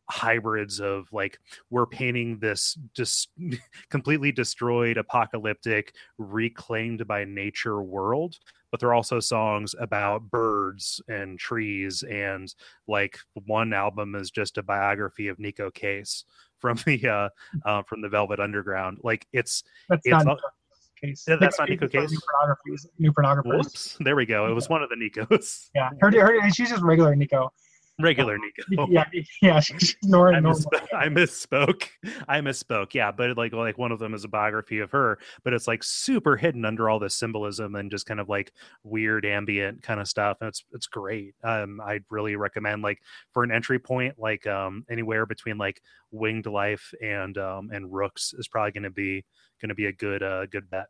hybrids of like we're painting this just [LAUGHS] completely destroyed apocalyptic reclaimed by nature world but there are also songs about birds and trees and like one album is just a biography of Nico Case from [LAUGHS] the uh, uh from the Velvet Underground. Like it's That's it's case. Yeah, that's not Neko Case. New pornographers. New pornographers. Whoops. There we go. It was one of the Nikos. Yeah, her, her she's just regular Nico. Regular Nico. Yeah, yeah. She's normal. I, misspoke. I misspoke. I misspoke. Yeah, but like like one of them is a biography of her, but it's like super hidden under all this symbolism and just kind of like weird ambient kind of stuff, and it's it's great. Um, I'd really recommend like for an entry point, like um anywhere between like Winged Life and um and Rooks is probably going to be going to be a good uh good bet.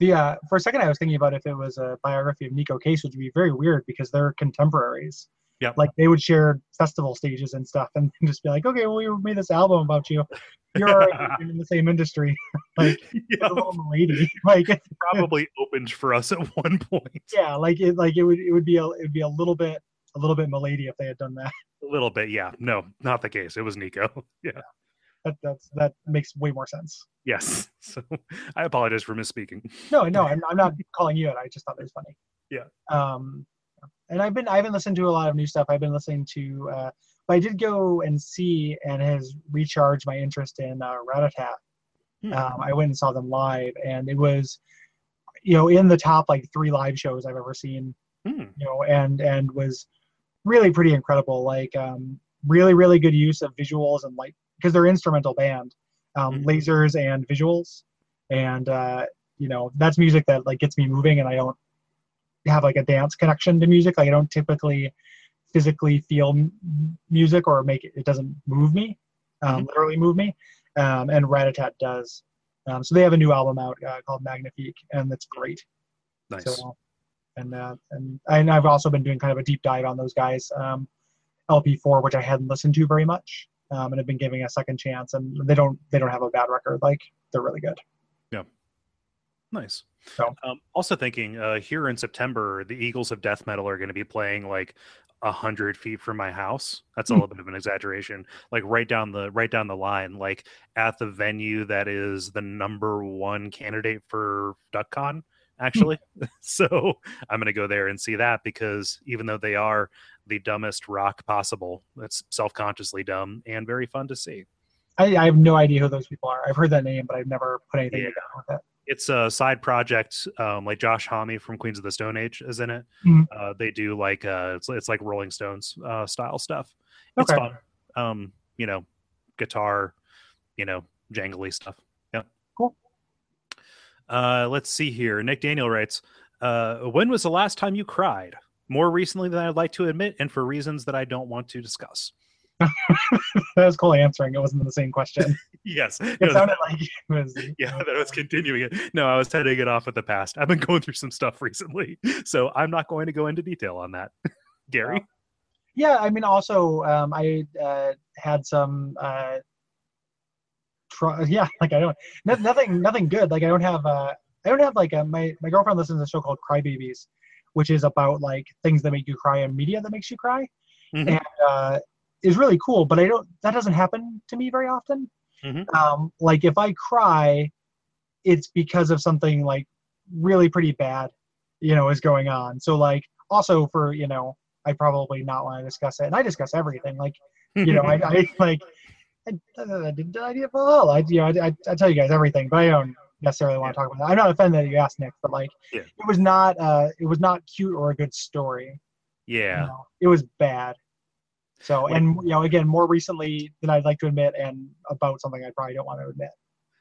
Yeah, uh, for a second I was thinking about if it was a biography of Neko Case, which would be very weird because they're contemporaries. Yeah. Like they would share festival stages and stuff and [LAUGHS] just be like, okay, well, we made this album about you. You're [LAUGHS] in the same industry. [LAUGHS] like, yep. lady. Like it's probably opened for us at one point. Yeah. Like it, like it would, it would be a, it would be a little bit, a little bit milady if they had done that. A little bit. Yeah. No, not the case. It was Neko. Yeah. That that's that makes way more sense. Yes. [LAUGHS] So I apologize for misspeaking. No, no, I'm, I'm not calling you out. I just thought it was funny. Yeah. Um, and I've been I haven't listened to a lot of new stuff. I've been listening to, uh, but I did go and see and has recharged my interest in uh, Ratatat. Hmm. Um, I went and saw them live, and it was, you know, in the top like three live shows I've ever seen. Hmm. You know, and and was really pretty incredible. Like, um, really really good use of visuals and light because they're instrumental band, um, Mhm. lasers and visuals, and uh, you know that's music that like gets me moving, and I don't have like a dance connection to music. Like I don't typically physically feel m- music or make it. It doesn't move me, um, Mhm. literally move me. Um, and Ratatat does. Um, so they have a new album out uh, called Magnifique, and it's great. Nice. So, and uh, and and I've also been doing kind of a deep dive on those guys. Um, LP4, which I hadn't listened to very much, um, and have been giving a second chance. And they don't they don't have a bad record. Like they're really good. Yeah. Nice. So- Um, also thinking uh, here in September, the Eagles of Death Metal are going to be playing like a hundred feet from my house. That's a Hmm. little bit of an exaggeration. Like right down the right down the line, like at the venue that is the number one candidate for DuckCon. Actually, [LAUGHS] so I'm going to go there and see that because even though they are the dumbest rock possible, it's self-consciously dumb and very fun to see. I, I have no idea who those people are. I've heard that name, but I've never put anything Yeah. together with it. it's a side project um like josh homme from queens of the stone age is in it Mhm. uh they do like uh it's, it's like rolling stones uh style stuff it's Okay. fun um you know guitar you know jangly stuff yeah Cool. uh let's see here nick daniel writes uh when was the last time you cried more recently than i'd like to admit and for reasons that i don't want to discuss [LAUGHS] That was cool answering. It wasn't the same question. [LAUGHS] yes It no, sounded like it was. [LAUGHS] yeah that was continuing it no i was heading it off at the past i've been going through some stuff recently so i'm not going to go into detail on that gary Yeah, I mean, also, um, I uh, had some. Uh, tr- yeah, like I don't no, nothing, nothing good. Like I don't have. Uh, I don't have like a, my my girlfriend listens to a show called Crybabies, which is about like things that make you cry and media that makes you cry, Mhm. and uh, is really cool. But I don't. That doesn't happen to me very often. Mhm. Um, like if I cry, it's because of something like really pretty bad, you know, is going on. So like also for you know, I probably not want to discuss it, and I discuss everything. Like you know, I, I like. I, I, I well, I you know I, I, I tell you guys everything, but I don't necessarily want to talk about that. I'm not offended that you asked Nick, but like Yeah. it was not uh it was not cute or a good story. you yeah know. it was bad. So Like- and you know again more recently than I'd like to admit, and about something I probably don't want to admit.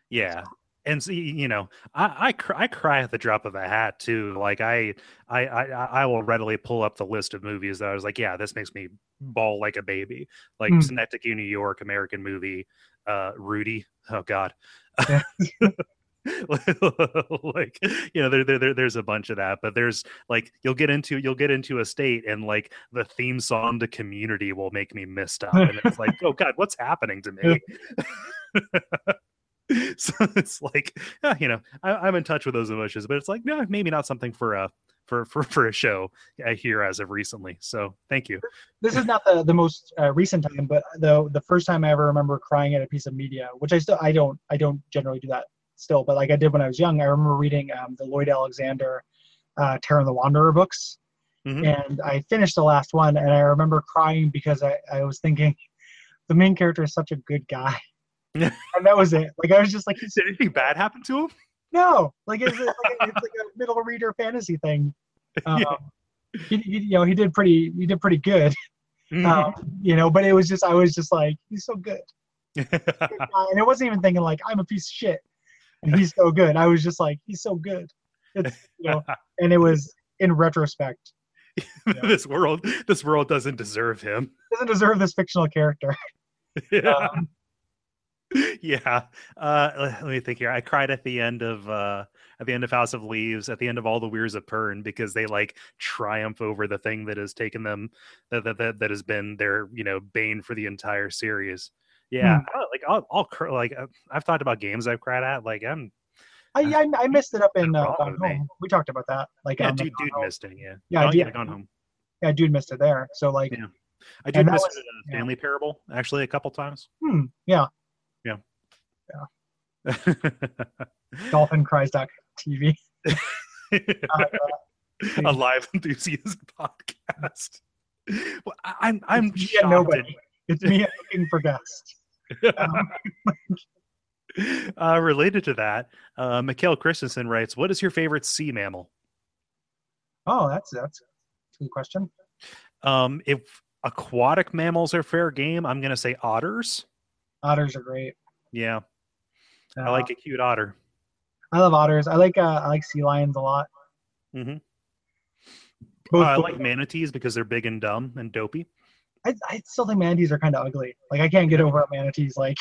yeah and see you know I, I cry, I cry at the drop of a hat too like I, I i i will readily pull up the list of movies that i was like yeah this makes me bawl like a baby like Hmm. synecdoche new york american movie uh rudy oh god Yeah. [LAUGHS] [LAUGHS] like you know there, there, there there's a bunch of that but there's like you'll get into you'll get into a state and like the theme song to community will make me missed up and it's like oh god what's happening to me? [LAUGHS] [LAUGHS] So it's like uh, you know I, i'm in touch with those emotions but it's like no maybe not something for a for for, for a show uh, here as of recently. So thank you. This is not the the most uh, recent time, but the the first time I ever remember crying at a piece of media, which I still I don't I don't generally do that still, but like I did when I was young. I remember reading um, the Lloyd Alexander uh, Taran the Wanderer books, Mhm. and I finished the last one, and I remember crying because I, I was thinking the main character is such a good guy, [LAUGHS] and that was it. Like I was just like, did anything bad happen to him no, like it's, it's, like a, it's like a middle reader fantasy thing. [LAUGHS] Um, Yeah. he, he, you know, he did pretty he did pretty good, um, you know. But it was just I was just like, he's so good, [LAUGHS] Good and it wasn't even thinking like I'm a piece of shit, and he's so good. I was just like, he's so good, it's, you know. [LAUGHS] And it was in retrospect, [LAUGHS] this world this world doesn't deserve him doesn't deserve this fictional character. [LAUGHS] yeah Um, yeah uh let me think here i cried at the end of uh at the end of house of leaves at the end of all the weyrs of pern because they like triumph over the thing that has taken them that that that, that has been their you know bane for the entire series yeah I like i'll, I'll cr- like uh, i've talked about games i've cried at like i'm I, I I missed it up in uh, Gone. Home. We talked about that. Like yeah the dude dude missed it yeah Yeah, I did. yeah gone home Yeah, dude missed it there. So like, Yeah. i did miss was- it in a yeah. parable actually a couple times hmm, yeah, Yeah. Dolphin cries TV. [LAUGHS] uh, a live [LAUGHS] enthusiast podcast. Well, I'm I'm it's me nobody. It's me looking for guests. [LAUGHS] Um, uh, related to that, uh, Mikhail Christensen writes, "What is your favorite sea mammal?" Oh, that's that's a good question. Um, if aquatic mammals are fair game, I'm going to say otters. Otters are great. Yeah, uh, I like a cute otter. I love otters. I like uh, I like sea lions a lot. Mm-hmm. Both, uh, I like manatees because they're big and dumb and dopey. I, I still think manatees are kind of ugly. Like I can't get over manatees like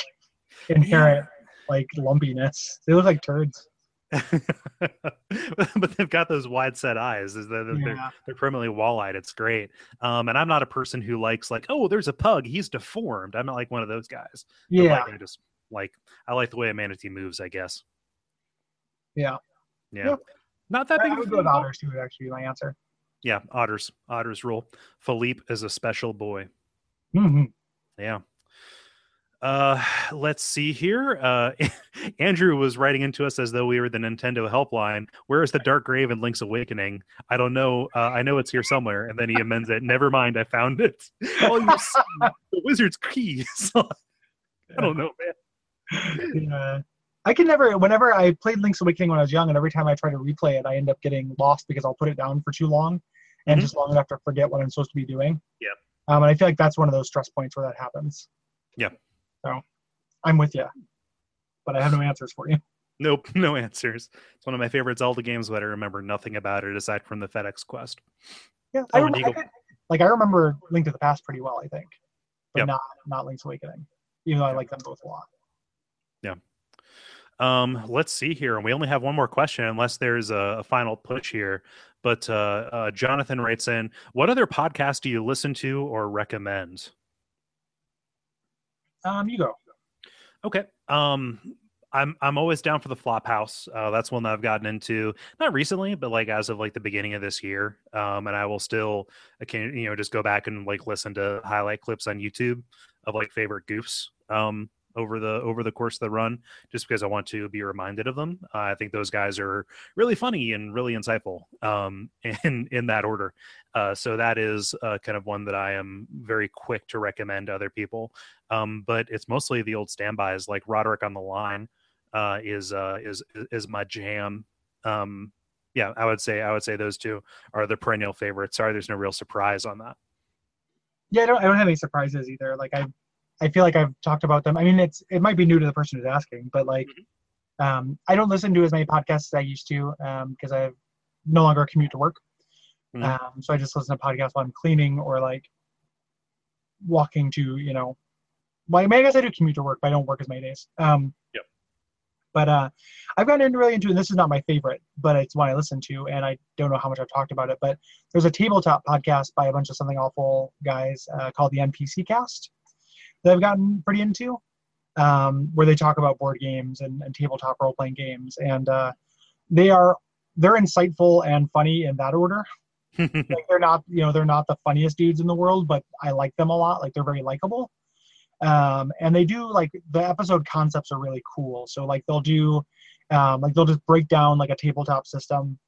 inherent like lumpiness. They look like turds. [LAUGHS] but they've got those wide set eyes. They're, yeah. they're, permanently wall eyed. It's great. Um, and I'm not a person who likes like, oh, there's a pug. He's deformed. I'm not like one of those guys. Yeah. Like, I just like I like the way a manatee moves. I guess. Yeah. Yeah. yeah. Not that big. I would go with otters too. Would actually be my answer. Yeah, otters. Otters rule. Philippe is a special boy. Mm-hmm. Yeah. Uh, let's see here. Uh, [LAUGHS] Andrew was writing into us as though we were the Nintendo helpline. Where is the Dark Grave in Link's Awakening? I don't know. Uh, I know it's here somewhere. And then he amends it. Never mind. I found it. [LAUGHS] Oh, you see the wizard's keys. [LAUGHS] I don't know, man. Yeah. I can never. Whenever I played Link's Awakening when I was young, and every time I try to replay it, I end up getting lost because I'll put it down for too long, and mm-hmm. just long enough to forget what I'm supposed to be doing. Yeah. Um, and I feel like that's one of those stress points where that happens. Yeah. So, I'm with you, but I have no answers for you. [LAUGHS] Nope, no answers. It's one of my favorite Zelda games, but I remember nothing about it aside from the FedEx quest. Yeah, I, remember, I like I remember Link to the Past pretty well, I think, but yep. not not Link's Awakening, even though I like them both a lot. Yeah. Um, let's see here. And we only have one more question, unless there's a, a final push here. But uh, uh, Jonathan writes in, "What other podcast do you listen to or recommend?" Um, you go. Okay. Um, I'm I'm always down for the Flophouse. Uh, that's one that I've gotten into not recently, but like as of like the beginning of this year. Um, and I will still, I can you know just go back and like listen to highlight clips on YouTube of like favorite goofs. Um, over the over the course of the run just because I want to be reminded of them. Uh, I think those guys are really funny and really insightful um, [LAUGHS] in in that order. Uh, so that is uh, kind of one that I am very quick to recommend to other people. Um, but it's mostly the old standbys like Roderick on the Line uh, is uh, is is my jam. Um, yeah, I would say I would say those two are the perennial favorites. Sorry, there's no real surprise on that. Yeah, I don't I don't have any surprises either. Like I I feel like I've talked about them. I mean, it's it might be new to the person who's asking, but like, mm-hmm. um, I don't listen to as many podcasts as I used to because um, I no longer commute to work. Mm-hmm. Um, so I just listen to podcasts while I'm cleaning or like walking to, you know, well, I, mean, I guess I do commute to work, but I don't work as many days. Um, yep. But uh, I've gotten into really into, and this is not my favorite, but it's one I listen to, and I don't know how much I've talked about it. But there's a tabletop podcast by a bunch of something awful guys uh, called the NPC Cast that I've gotten pretty into, um, where they talk about board games and, and tabletop role playing games, and uh, they are they're insightful and funny in that order. [LAUGHS] like they're not you know they're not the funniest dudes in the world, but I like them a lot. Like they're very likable. Um, and they do like the episode concepts are really cool. So like they'll do um, like they'll just break down like a tabletop system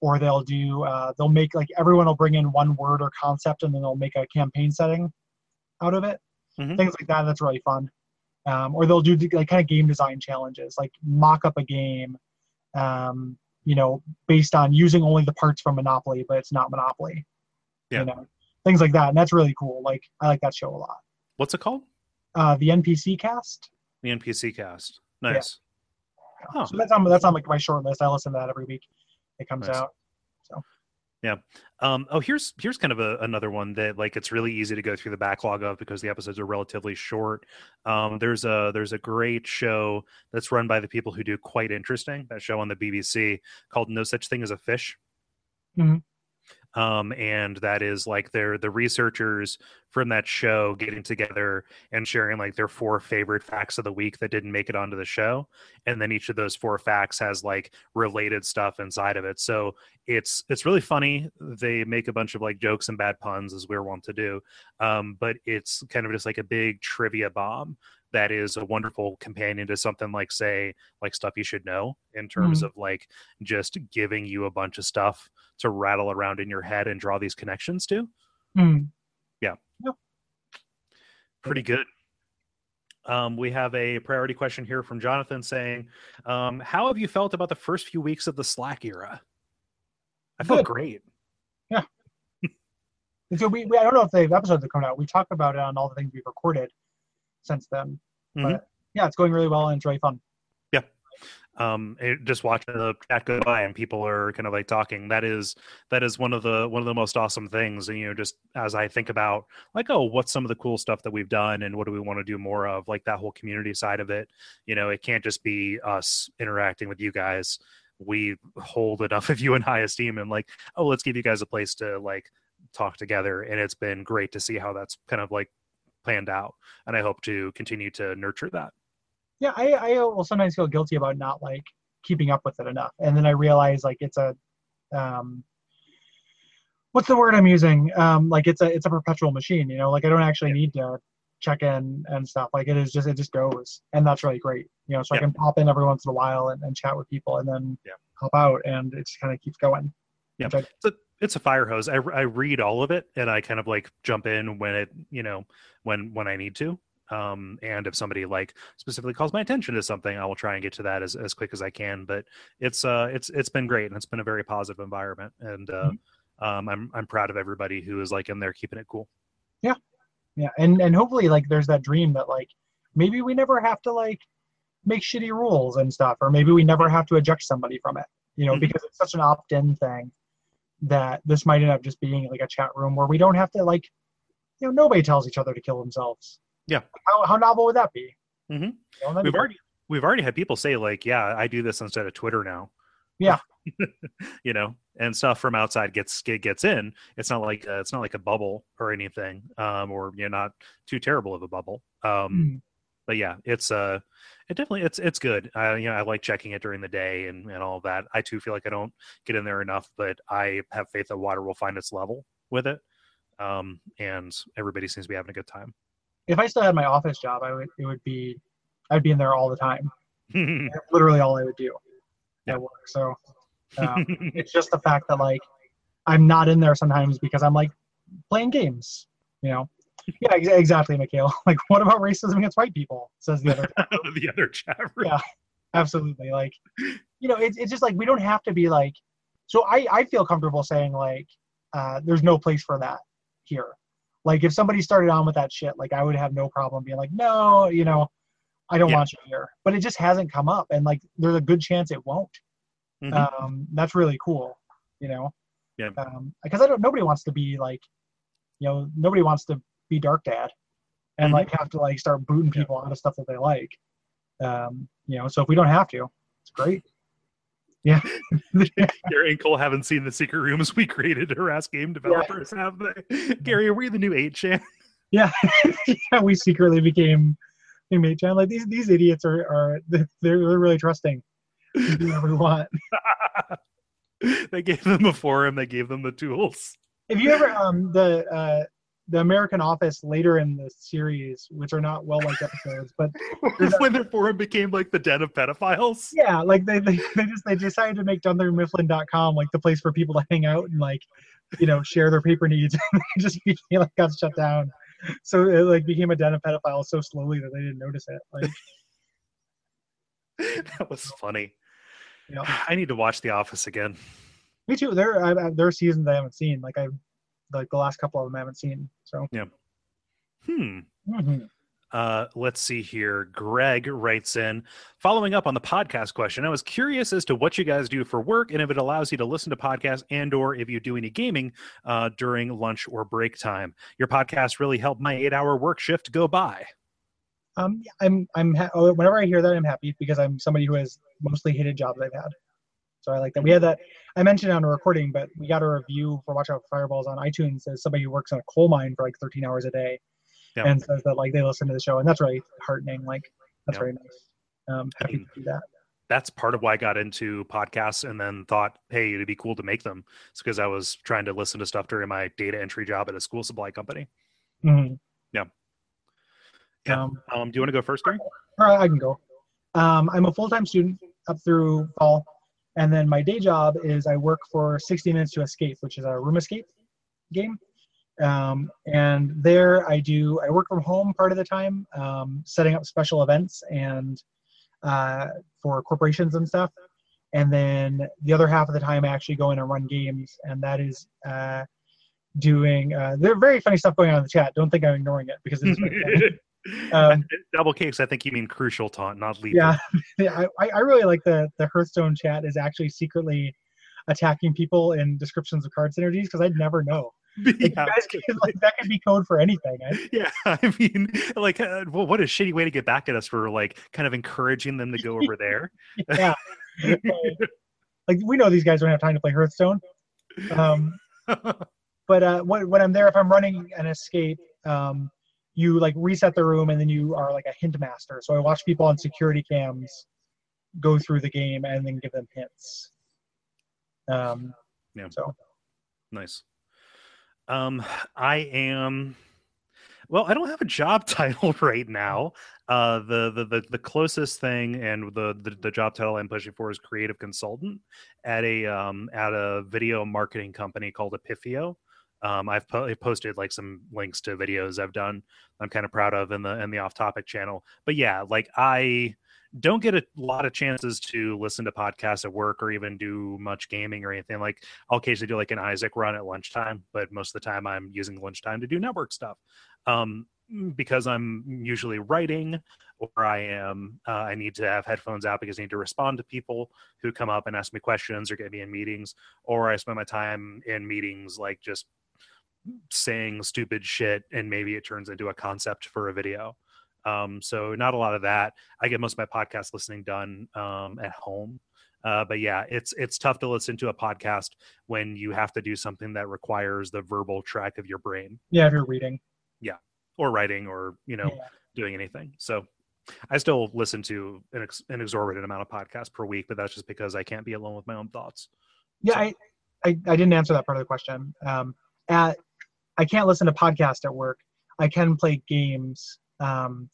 or they'll do uh, they'll make like everyone will bring in one word or concept and then they'll make a campaign setting out of it mm-hmm. things like that. That's really fun. Um, or they'll do like kind of game design challenges, like mock up a game, um, you know, based on using only the parts from Monopoly, but it's not Monopoly. Yeah. You know, things like that, and that's really cool. Like I like that show a lot. What's it called? Uh, the NPC Cast. The NPC Cast. Nice. Yeah. Oh. So that's on that's on like my short list. I listen to that every week. It comes nice. out. So. Yeah. Um, oh, here's here's kind of a, another one that like it's really easy to go through the backlog of because the episodes are relatively short. Um, there's a there's a great show that's run by the people who do quite interesting that show on the BBC called No Such Thing as a Fish. Mm-hmm um, and that is like they're the researchers from that show getting together and sharing like their four favorite facts of the week that didn't make it onto the show and then each of those four facts has like related stuff inside of it so it's it's really funny they make a bunch of like jokes and bad puns as we're wont to do um, but it's kind of just like a big trivia bomb that is a wonderful companion to something like say like stuff you should know in terms Mhm. of like just giving you a bunch of stuff to rattle around in your head and draw these connections to Mm. pretty good um, we have a priority question here from jonathan saying um, how have you felt about the first few weeks of the slack era i felt Good. great Yeah. [LAUGHS] so we, we, I don't know if the episodes are coming out. We talked about it on all the things we've recorded since then. Mhm. But yeah, it's going really well and it's really fun. Um it, just watching the chat go by and people are kind of like talking that is that is one of the one of the most awesome things and you know just as i think about like oh what's some of the cool stuff that we've done and what do we want to do more of like that whole community side of it you know it can't just be us interacting with you guys. We hold enough [LAUGHS] of you in high esteem and like oh let's give you guys a place to like talk together and it's been great to see how that's kind of like planned out and i hope to continue to nurture that Yeah, I, I will sometimes feel guilty about not like keeping up with it enough. And then I realize like it's a um what's the word I'm using? Um like it's a it's a perpetual machine, you know, like I don't actually need to check in and stuff. Like it is just it just goes. And that's really great. You know, so I can pop in every once in a while and, and chat with people and then Yeah. hop out and it just kind of keeps going. Yeah. I- it's a it's a fire hose. I, I read all of it and I kind of like jump in when it you know when when I need to. Um, and if somebody like specifically calls my attention to something, I will try and get to that as, as quick as I can. But it's uh it's it's been great and it's been a very positive environment and uh, um, I'm I'm proud of everybody who is like in there keeping it cool. yeah Yeah. and and hopefully like there's that dream that like maybe we never have to like make shitty rules and stuff or maybe we never have to eject somebody from it you know Mhm. because it's such an opt-in thing that this might end up just being like a chat room where we don't have to like you know nobody tells each other to kill themselves Yeah. how, how novel would that be Mhm. You know, We've great. already we've already had people say like, yeah, I do this instead of Twitter now. Yeah. [LAUGHS] you know, and stuff from outside gets get- gets in. It's not like uh, it's not like a bubble or anything, um, or you're not too terrible of a bubble. Um, Mm. but yeah, it's uh, it definitely it's it's good. I you know I like checking it during the day and and all that. I too feel like I don't get in there enough, but I have faith that water will find its level with it. Um, and everybody seems to be having a good time. If i still had my office job i would it would be i'd be in there all the time [LAUGHS] literally all i would do Yeah. at work so um, it's just the fact that like I'm not in there sometimes because I'm like playing games. You know. Yeah, ex- exactly, Mikhail. [LAUGHS] Like, what about racism against white people? Says the other. [LAUGHS] the other chat room. Yeah. Absolutely. Like, you know, it's it's just like we don't have to be like. So I I feel comfortable saying like, uh, there's no place for that here. Like, if somebody started on with that shit, like I would have no problem being like, no, you know, I don't Yeah. want you here. But it just hasn't come up, and like, there's a good chance it won't Mhm. um, that's really cool you know Yeah. um, because i don't nobody wants to be like you know nobody wants to be dark dad and Mhm. like have to like start booting Yeah. people out of stuff that they like um, you know so if we don't have to it's great yeah. [LAUGHS] Gary and Cole haven't seen the secret rooms we created to harass game developers, have they? Gary, are we the new 8chan? yeah. [LAUGHS] Yeah, we secretly became teammate channel like these these idiots are are they're, they're really trusting. We do whatever we want. [LAUGHS] They gave them a forum, they gave them the tools. Have you ever um the uh the American Office later in the series, which are not well liked episodes, but [LAUGHS] when their forum became like the den of pedophiles. yeah, like they, they, [LAUGHS] they just they decided to make DunderMifflin.com like the place for people to hang out and like you know share their paper needs. [LAUGHS] and just became like got shut down. So it like became a den of pedophiles so slowly that they didn't notice it. Like that was funny. Yeah. [SIGHS] I need to watch The Office again. me too. There I, there are seasons I haven't seen. Like I like the last couple of them I haven't seen. So Hmm. mhm. Uh, let's see here. Greg writes in following up on the podcast question. I was curious as to what you guys do for work and if it allows you to listen to podcasts and or if you do any gaming uh, during lunch or break time. Your podcast really helped my eight hour work shift go by. um I'm I'm ha- oh, whenever I hear that I'm happy because I'm somebody who has mostly hated jobs I've had. So I like that. We had that. I mentioned on a recording, but we got a review for Watch Out Fireballs on iTunes as somebody who works in a coal mine for like 13 hours a day, Yeah. and says that like they listen to the show, and that's really heartening. Like that's Yeah. very nice. Um, happy to do that. That's part of why I got into podcasts and then thought, hey, it'd be cool to make them. It's because I was trying to listen to stuff during my data entry job at a school supply company. Mhm. Yeah. Um, Um, do you want to go first, Gary? All right, I can go. Um, I'm a full-time student up through fall, and then my day job is I work for 60 Minutes to Escape, which is a room escape game. Um, and there I do I work from home part of the time, um, setting up special events and uh, for corporations and stuff. And then the other half of the time I actually go in and run games, and that is uh, doing. Uh, there are very funny stuff going on in the chat. Don't think I'm ignoring it because it is. [LAUGHS] Um, Double cakes. I think you mean crucial taunt, not lethal. yeah, [LAUGHS] yeah I, I really like the the Hearthstone chat is actually secretly attacking people in descriptions of card synergies because I'd never know. [LAUGHS] Like, you yeah. guys [LAUGHS] like, that could be code for anything. eh? Yeah, I mean, like, uh, well, what a shitty way to get back at us for like kind of encouraging them to go over there. Yeah, like we know these guys don't have time to play Hearthstone. Um, but uh, when, when I'm there, if I'm running an escape, um, you like reset the room and then you are like a hint master. So I watch people on security cams go through the game and then give them hints. Um, Yeah. So Nice. Um, I am. Well, I don't have a job [LAUGHS] title right now. Uh, the, the the the closest thing and the, the the job title I'm pushing for is creative consultant at a um at a video marketing company called Epifio. Um, I've po- posted like some links to videos I've done. I'm kind of proud of in the in the off topic channel. But yeah, like I don't get a lot of chances to listen to podcasts at work or even do much gaming or anything. Like I'll occasionally do like an Isaac run at lunchtime, but most of the time I'm using lunchtime to do network stuff. Um, because I'm usually writing or I am uh, I need to have headphones out because I need to respond to people who come up and ask me questions or get me in meetings, or I spend my time in meetings like just saying stupid shit and maybe it turns into a concept for a video. Um, so not a lot of that. I get most of my podcast listening done um, at home. Uh, but yeah, it's it's tough to listen to a podcast when you have to do something that requires the verbal track of your brain yeah, if you're reading. Yeah or writing or you know Yeah. doing anything. So I still listen to an, ex- an exorbitant amount of podcasts per week, but that's just because I can't be alone with my own thoughts. Yeah, So- I, I, I didn't answer that part of the question. Um, at, I can't listen to podcasts at work. I can play games, um,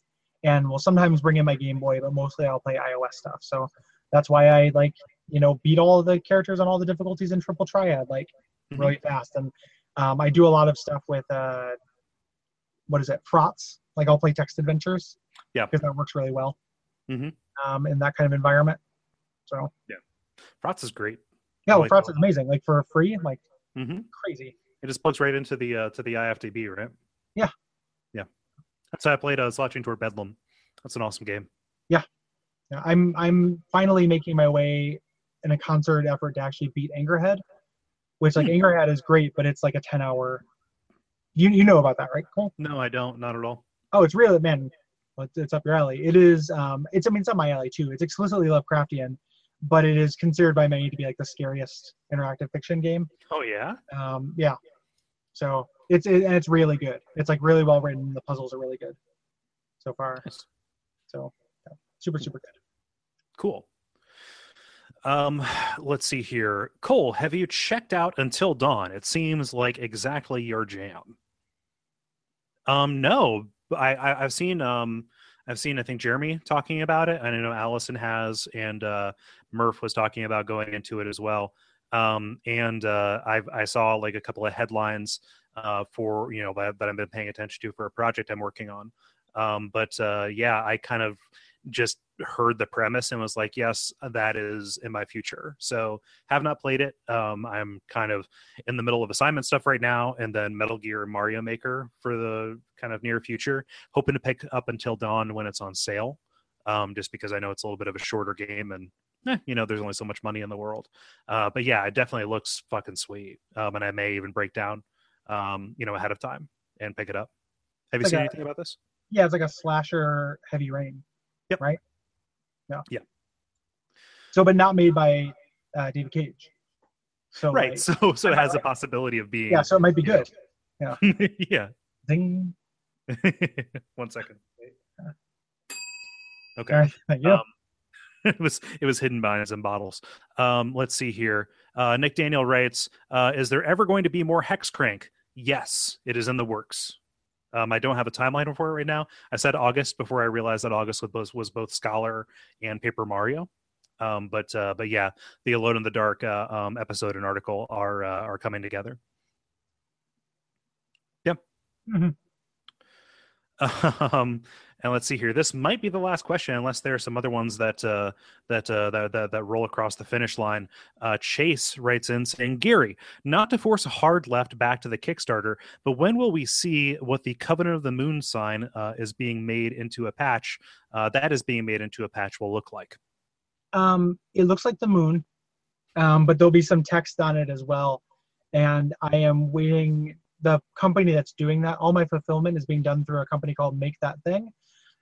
and will sometimes bring in my Game Boy, but mostly I'll play iOS stuff. So that's why I like, you know, beat all the characters on all the difficulties in Triple Triad like Mhm. really fast. And um, I do a lot of stuff with uh, what is it, Frotz? Like I'll play text adventures. Yeah. Because that works really well. Mhm. Um, in that kind of environment. So Yeah. Frotz is great. yeah, well, like that is amazing. Like for free, like hmm crazy. It just plugs right into the uh, to the IFDB, right? Yeah. yeah. That's how I played. I was watching toward Bedlam. That's an awesome game. Yeah, yeah. I'm I'm finally making my way in a concerted effort to actually beat Anchorhead, which like Hmm. Anchorhead is great, but it's like a ten hour. You you know about that, right, Cole? No, I don't. Not at all. Oh, it's really man, it's up your alley. It is. Um, it's I mean it's up my alley too. It's explicitly Lovecraftian, but it is considered by many to be like the scariest interactive fiction game. Oh yeah. Um, yeah. So it's it, and it's really good. It's like really well written. The puzzles are really good so far. Nice. So yeah, super super good. Cool. Um, let's see here. Cole, have you checked out Until Dawn? It seems like exactly your jam. Um, no, I, I I've seen um I've seen I think Jeremy talking about it. and I know Allison has, and uh, Murph was talking about going into it as well. Um, and uh, I've I saw like a couple of headlines uh, for you know that, that I've been paying attention to for a project I'm working on. Um, but uh, yeah, I kind of just heard the premise and was like, yes, that is in my future. So have not played it. Um, I'm kind of in the middle of assignment stuff right now, and then Metal Gear and Mario Maker for the kind of near future. Hoping to pick up until dawn when it's on sale, um, just because I know it's a little bit of a shorter game and. Eh, you know, there's only so much money in the world, uh, but yeah, it definitely looks fucking sweet. Um, and I may even break down, um, you know, ahead of time and pick it up. Have you Like seen a- anything about this? Yeah, it's like a slasher heavy rain. Yep. Right. Yeah. Yeah. So, but not made by uh, David Cage. So right. like, so so it has a possibility of being. yeah, so it might be good. yeah. [LAUGHS] Yeah. Ding. [LAUGHS] One second. Okay. right. [LAUGHS] Yeah. Um, [LAUGHS] it was it was hidden behind some bottles. Um, let's see here. Uh, Nick Daniel writes, uh, "Is there ever going to be more Hex Crank? Yes, it is in the works. Um, I don't have a timeline for it right now. I said August before I realized that August was both, was both Scholar and Paper Mario. Um, but uh, but yeah, the Alone in the Dark uh, um, episode and article are uh, are coming together. Yep. Mhm. [LAUGHS] Um, and let's see here. This might be the last question, unless there are some other ones that uh, that, uh, that that that roll across the finish line. Uh, Chase writes in saying, "Gary, not to force a hard left back to the Kickstarter, but when will we see what the Covenant of the Moon sign uh, is being made into a patch? Uh, that is being made into a patch will look like." Um, it looks like the moon, um, but there'll be some text on it as well. And I am waiting. The company that's doing that, all my fulfillment is being done through a company called Make That Thing,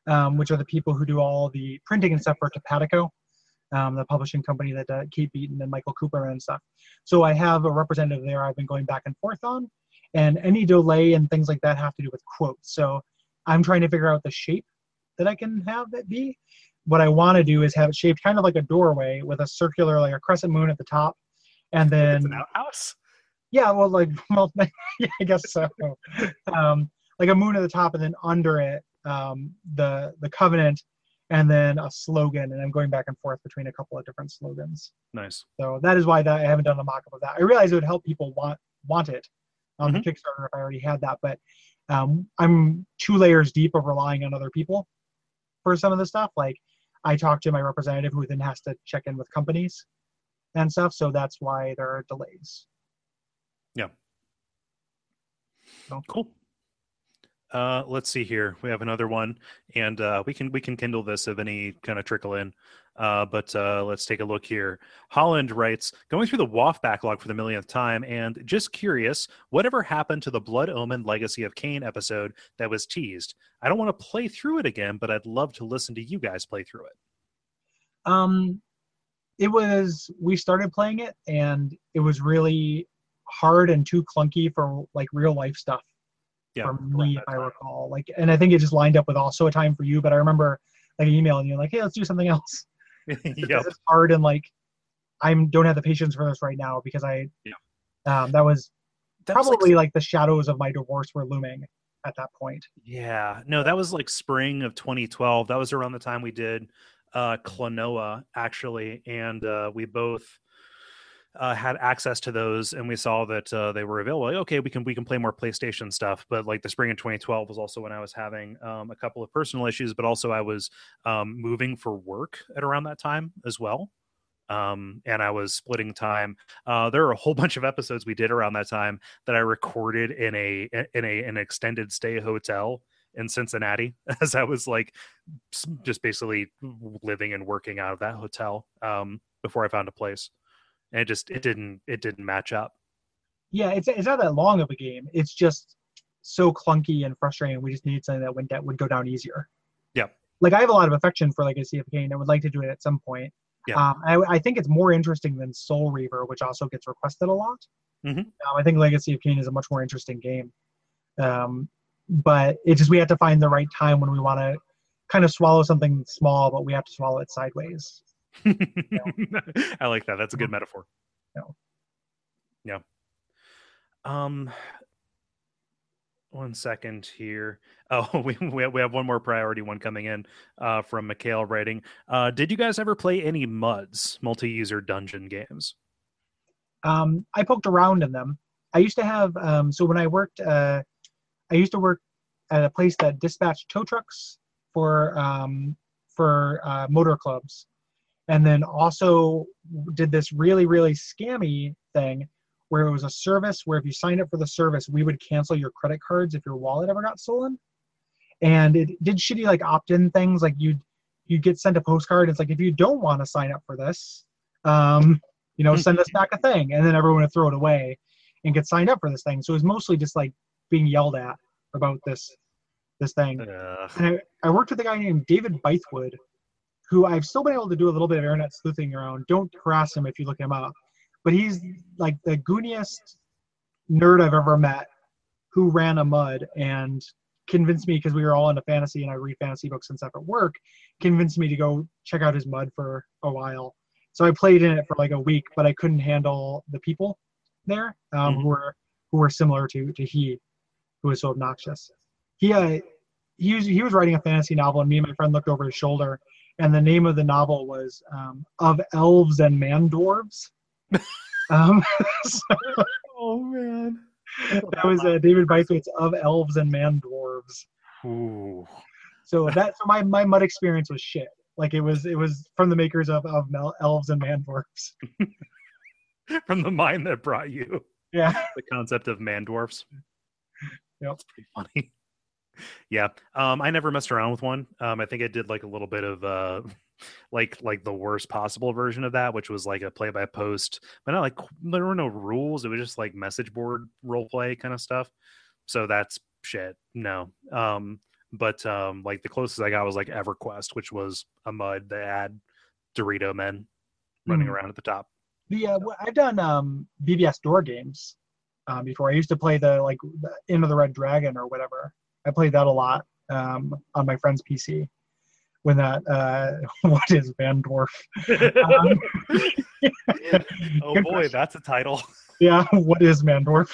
um, which are the people who do all the printing and stuff for TopatoCo, um, the publishing company that uh, Kate Beaton and Michael Cooper and stuff. So I have a representative there. I've been going back and forth on, and any delay and things like that have to do with quotes. So I'm trying to figure out the shape that I can have it be what I want to do is have it shaped kind of like a doorway with a circular, like a crescent moon at the top, and then It's an outhouse. yeah, well, like [LAUGHS] well, [LAUGHS] yeah, I guess so. Um, like a moon at the top, and then under it, um, the the covenant, and then a slogan. And I'm going back and forth between a couple of different slogans. Nice. So that is why that I haven't done a mock-up of that. I realize it would help people want want it on the Kickstarter if I already had that, but um, I'm two layers deep of relying on other people for some of the stuff. Like I talk to my representative who then has to check in with companies and stuff. So that's why there are delays. Yeah. So. Cool. Uh, let's see here. We have another one, and uh, we can we can kindle this if any kind of trickle in. Uh, but uh, let's take a look here. Holland writes, going through the WAF backlog for the millionth time, and just curious, whatever happened to the Blood Omen Legacy of Kain episode that was teased? I don't want to play through it again, but I'd love to listen to you guys play through it. Um, it was we started playing it and it was really hard and too clunky for like real life stuff Yeah, for me, if I recall. Like, and I think it just lined up with also a time for you. But I remember like emailing you like, hey, let's do something else. [LAUGHS] yep. because it's hard and like I'm don't have the patience for this right now because I Yeah. um, that was That was, like, probably like, the shadows of my divorce were looming at that point. Yeah, no, that was like spring of 2012. That was around the time we did uh Klonoa actually, and uh we both uh, had access to those, and we saw that uh, they were available. Like, okay, we can we can play more PlayStation stuff. But like the spring of 2012 was also when I was having um, a couple of personal issues, but also I was um, moving for work at around that time as well. Um, and I was splitting time. Uh, there are a whole [LAUGHS] bunch of episodes we did around that time that I recorded in a in a an extended stay hotel in Cincinnati [LAUGHS] as I was like just basically living and working out of that hotel um, before I found a place. And it just it didn't it didn't match up. Yeah, it's it's not that long of a game. It's just so clunky and frustrating. We just needed something that went that would go down easier. Yeah. Like I have a lot of affection for Legacy of Kain. I would like to do it at some point. Yeah. Um, I, I think it's more interesting than Soul Reaver, which also gets requested a lot. Mhm. Um, I think Legacy of Kain is a much more interesting game. Um, but it just we have to find the right time when we want to kind of swallow something small, but we have to swallow it sideways. [LAUGHS] I like that. That's a good metaphor. Yeah. Yeah. Um one second here. Oh, [LAUGHS] we we have, we have one more priority one coming in uh, from Mikhail writing. Uh, did you guys ever play any MUDs, multi-user dungeon games? um, I poked around in them. I used to have um, so when I worked, uh, I used to work at a place that dispatched tow trucks for um, for uh, motor clubs, and then also did this really really scammy thing where it was a service where if you signed up for the service, we would cancel your credit cards if your wallet ever got stolen, and it did shitty like opt-in things like you'd you get sent a postcard. It's like if you don't want to sign up for this, um, you know, send us back a thing, and then everyone would throw it away and get signed up for this thing. So it was mostly just like being yelled at about this this thing. Ugh. And I, I worked with a guy named David Bythewood, who I've still been able to do a little bit of internet sleuthing around. Don't harass him if you look him up, but he's like the gooniest nerd I've ever met who ran a mud and convinced me because we were all into fantasy and I read fantasy books and stuff at work, convinced me to go check out his mud for a while. So I played in it for like a week, but I couldn't handle the people there um, Mhm. who were who were similar to to he, who was so obnoxious. He uh, he was he was writing a fantasy novel, and me and my friend looked over his shoulder, and the name of the novel was um, "Of Elves and Man Dwarves." [LAUGHS] um, [LAUGHS] so Oh man. that was uh, David Bythwaite's "Of Elves and Man Dwarves." Ooh. So that so my my mud experience was shit. Like it was it was from the makers of of Mel, Elves and Man Dwarves. [LAUGHS] From the mind that brought you Yeah. the concept of man dwarves. Yep. That's pretty funny. Yeah. Um, I never messed around with one. Um, I think I did like a little bit of uh [LAUGHS] like like the worst possible version of that, which was like a play by post, but not like there were no rules. It was just like message board role play kind of stuff. So that's shit. No. Um, but um like the closest I got was like EverQuest, which was a mud that had Dorito men running Hmm. around at the top. yeah uh, wh- I've done um, BBS door games um, before. I used to play the like the Into the Red Dragon or whatever. I played that a lot um, on my friend's PC. When that uh, [LAUGHS] what is Van Dwarf? Um, [LAUGHS] oh boy, question. that's a title. yeah, [LAUGHS] what is Mandorf?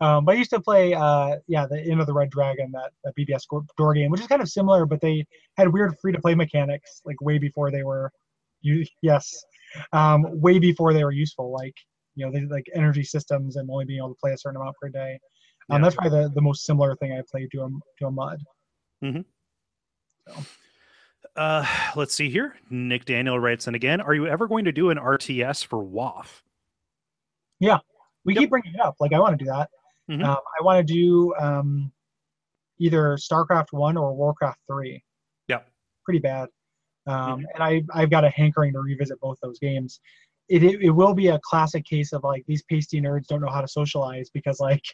um, but I used to play, uh, yeah, the Into the Red Dragon, that, that BBS door game, which is kind of similar, but they had weird free to play mechanics, like way before they were, you yes, um, way before they were useful, like you know, they like energy systems and only being able to play a certain amount per day. Um, Yeah. That's probably the, the most similar thing I played to a to a mud. Uh, let's see here. Nick Daniel writes in again. Are you ever going to do an RTS for WAF? Yeah, we Yep. keep bringing it up. Like I want to do that. Mhm. Um, I want to do um, either StarCraft one or Warcraft three. Yeah, Pretty bad. Um, Mhm. And I I've got a hankering to revisit both those games. It, it it will be a classic case of like these pasty nerds don't know how to socialize because like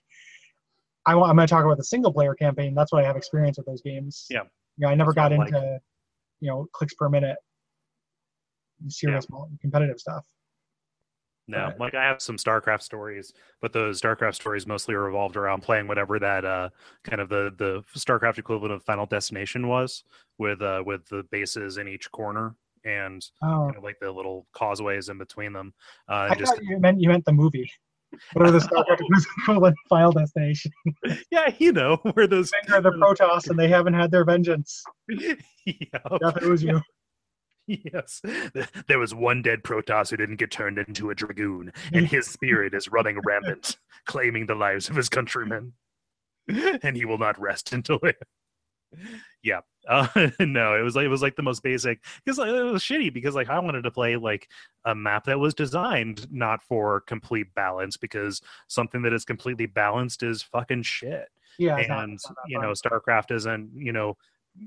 I want I'm going to talk about the single player campaign. That's what I have experience with those games. Yeah. You know, I never That's got what I into you know clicks per minute serious competitive stuff. No, Right. like I have some StarCraft stories, but those StarCraft stories mostly revolved around playing whatever that uh kind of the the StarCraft equivalent of Final Destination was, with uh with the bases in each corner and Oh, kind of like the little causeways in between them. Uh, I just thought you meant you meant the movie. Whatever the StarCraft [LAUGHS] equivalent Final Destination. [LAUGHS] yeah, you know where those Finger of the Protoss, and they haven't had their vengeance. yeah, it was you. Yes. [LAUGHS] There was one dead Protoss who didn't get turned into a dragoon, and his spirit is running rampant, claiming the lives of his countrymen. And he will not rest until it. Yeah. Uh, [LAUGHS] no, it was like it was like the most basic because like, it was shitty because like I wanted to play like a map that was designed not for complete balance because something that is completely balanced is fucking shit Yeah, and you know starcraft isn't you know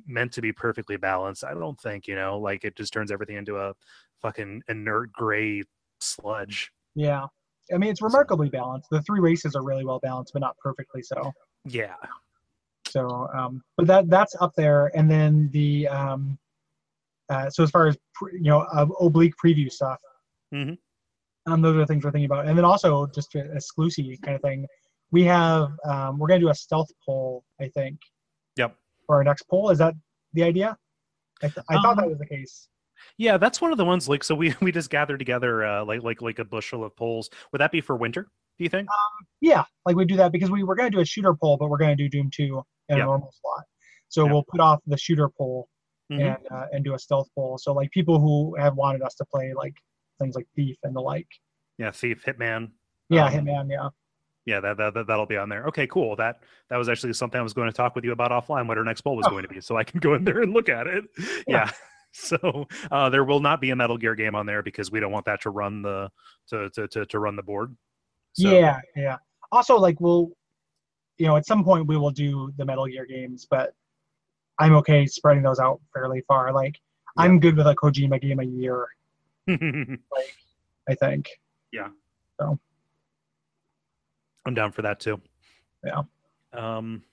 meant to be perfectly balanced i don't think you know like it just turns everything into a fucking inert gray sludge Yeah, I mean it's remarkably balanced. The three races are really well balanced, but not perfectly so. yeah So, um, but that that's up there. And then the um, uh, so as far as pre, you know uh, oblique preview stuff, Mhm. um, those are the things we're thinking about. And then also just a exclusive kind of thing. We have um, we're gonna do a stealth poll, I think, yep for our next poll. Is that the idea? I, th- I thought that Um, was the case. yeah that's one of the ones like so we [LAUGHS] we just gather together uh like like like a bushel of polls. would that be for winter do you think Um, Yeah, like we do that because we were gonna do a shooter poll, but we're gonna do Doom two in Yep. a normal slot. So Yep. we'll put off the shooter poll Mhm. and uh, and do a stealth poll. So like people who have wanted us to play like things like Thief and the like. yeah thief hitman Yeah, Um, Hitman. Yeah. yeah that, that that that'll be on there okay cool that that was actually something i was going to talk with you about offline what our next poll was Oh. going to be so i can go in there and look at it yeah, Yeah. [LAUGHS] so uh there will not be a metal gear game on there because we don't want that to run the to to to, to run the board So, Yeah, yeah. Also, like we'll, you know, at some point we will do the Metal Gear games, but I'm okay spreading those out fairly far. Like I'm good with a Kojima game a year, [LAUGHS] like I think. Yeah. So. I'm down for that too Yeah. um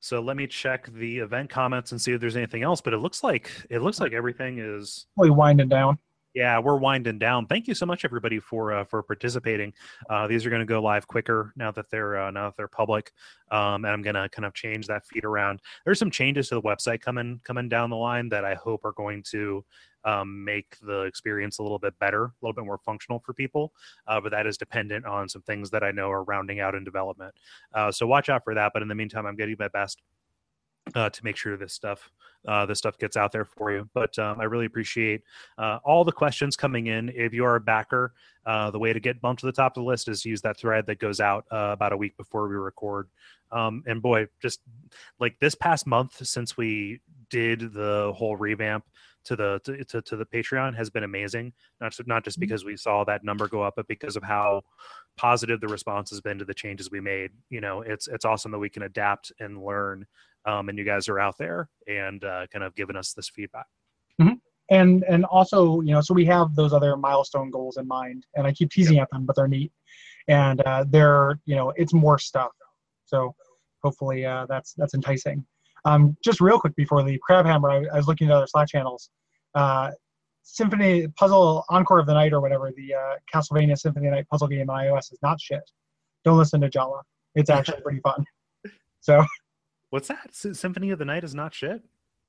So let me check the event comments and see if there's anything else. But it looks like it looks like everything is Really winding down. Yeah, we're winding down. Thank you so much, everybody, for uh, for participating. Uh, these are going to go live quicker now that they're uh, now that they're public, um, and I'm going to kind of change that feed around. There's some changes to the website coming coming down the line that I hope are going to um, make the experience a little bit better, a little bit more functional for people. Uh, but that is dependent on some things that I know are rounding out in development. Uh, so watch out for that. But in the meantime, I'm getting my best uh, to make sure this stuff uh, this stuff gets out there for you. But um, I really appreciate uh, all the questions coming in. If you are a backer, uh, the way to get bumped to the top of the list is use that thread that goes out uh, about a week before we record. Um, and boy, just like this past month since we did the whole revamp to the to, to, to the Patreon has been amazing. Not so, not just because we saw that number go up, but because of how positive the response has been to the changes we made. You know, it's it's awesome that we can adapt and learn um, and you guys are out there and uh, kind of giving us this feedback. and and also you know so we have those other milestone goals in mind and i keep teasing at them but they're neat. And uh, they're you know it's more stuff. So hopefully uh, that's that's enticing. Um, just real quick before the crabhammer I, I was looking at other slack channels. Uh, symphony puzzle encore of the night or whatever the uh, castlevania symphony night puzzle game on ios is not shit. Don't listen to jala. It's actually [LAUGHS] pretty fun. So What's that? S- Symphony of the Night is not shit.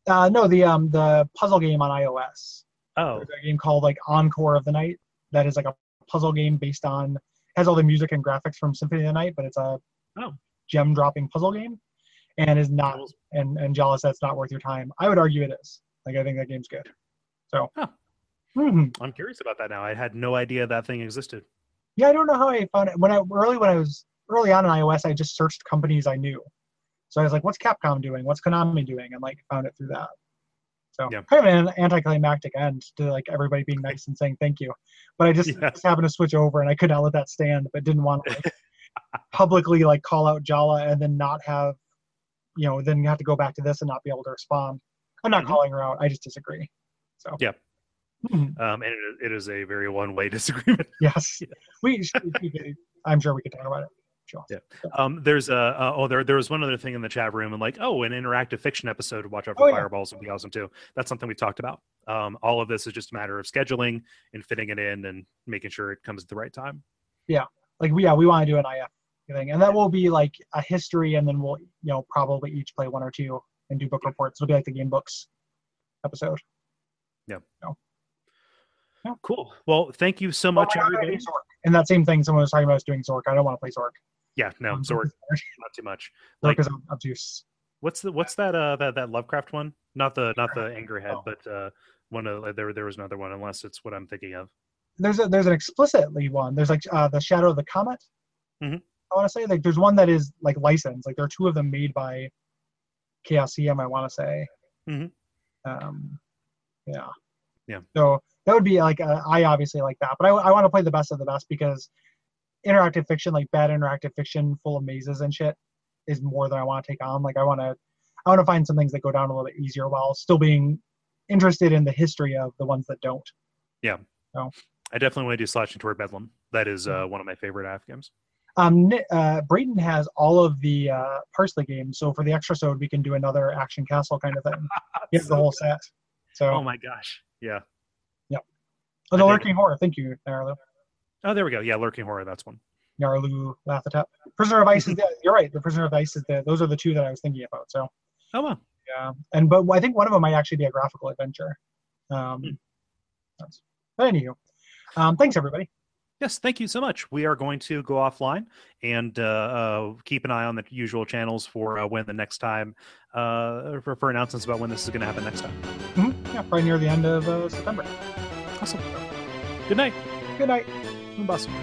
uh, no the um the puzzle game on ios Oh, There's a game called like Encore of the Night that is like a puzzle game based on has all the music and graphics from Symphony of the Night, but it's a Oh. gem dropping puzzle game and is not and and Jala said it's not worth your time. I would argue it is. Like I think that game's good. So Huh. Mhm. I'm curious about that now. I had no idea that thing existed. yeah, I don't know how I found it. When I early when I was early on in iOS, I just searched companies I knew. So I was like, what's Capcom doing? What's Konami doing? And like found it through that. So Yeah. kind of an anticlimactic end to like everybody being nice and saying thank you. But I just, [LAUGHS] Yeah. just happened to switch over and I could not let that stand, but didn't want to like, [LAUGHS] publicly like call out Jala and then not have, you know, then have to go back to this and not be able to respond. I'm not Mhm. calling her out. I just disagree. So Yeah. Mhm. Um, and it, it is a very one way [LAUGHS] disagreement. Yes. We, I'm sure we could talk about it. Yeah. Um, there's a uh, oh there there was one other thing in the chat room and like oh an interactive fiction episode watch out for Oh, yeah. fireballs would be awesome too. That's something we've talked about. Um, all of this is just a matter of scheduling and fitting it in and making sure it comes at the right time. Yeah, like we yeah we want to do an IF thing, and that will be like a history, and then we'll you know probably each play one or two and do book reports. It'll be like the game books episode. Yeah. yeah Cool. Well, thank you so much, Oh, not gonna everybody. And that same thing someone was talking about is doing Zork. I don't want to play Zork. Yeah, no, Um, [LAUGHS] not too much. Like, is obtuse. what's the what's that uh that that Lovecraft one? Not the not the Anchorhead, Oh. but uh one of there there was another one. Unless it's what I'm thinking of. There's a there's an explicitly one. There's like uh, the Shadow of the Comet. Mhm. I want to say like there's one that is like licensed. Like there are two of them made by Chaosium. I want to say. Mhm. Um, yeah. Yeah. So that would be like uh, I obviously like that, but I, I want to play the best of the best because interactive fiction, like bad interactive fiction, full of mazes and shit, is more than I want to take on. Like I want to I want to find some things that go down a little bit easier while still being interested in the history of the ones that don't. Yeah. So I definitely want to do Slouching Toward Bedlam. That is uh, one of my favorite IF games. Um, uh, Brayton has all of the uh, Parsely games, so for the extra sode, we can do another Action Castle kind of thing. [LAUGHS] He has the whole set. So, Oh my gosh. Yeah. Yep. Oh, the Lurking Horror. Thank you, Narlu. Oh, there we go. Yeah, Lurking Horror. That's one. Narlu Lathatep. Prisoner of Ice is the, you're right. The Prisoner of Ice is the, those are the two that I was thinking about. So, Oh wow. yeah. And, but I think one of them might actually be a graphical adventure. Um, Hmm. but anywho, um, thanks everybody. Yes, thank you so much. We are going to go offline and uh, uh, keep an eye on the usual channels for uh, when the next time uh, for, for announcements about when this is going to happen next time. Mhm. Yeah, probably near the end of uh, September. Awesome. Good night. Good night. Awesome.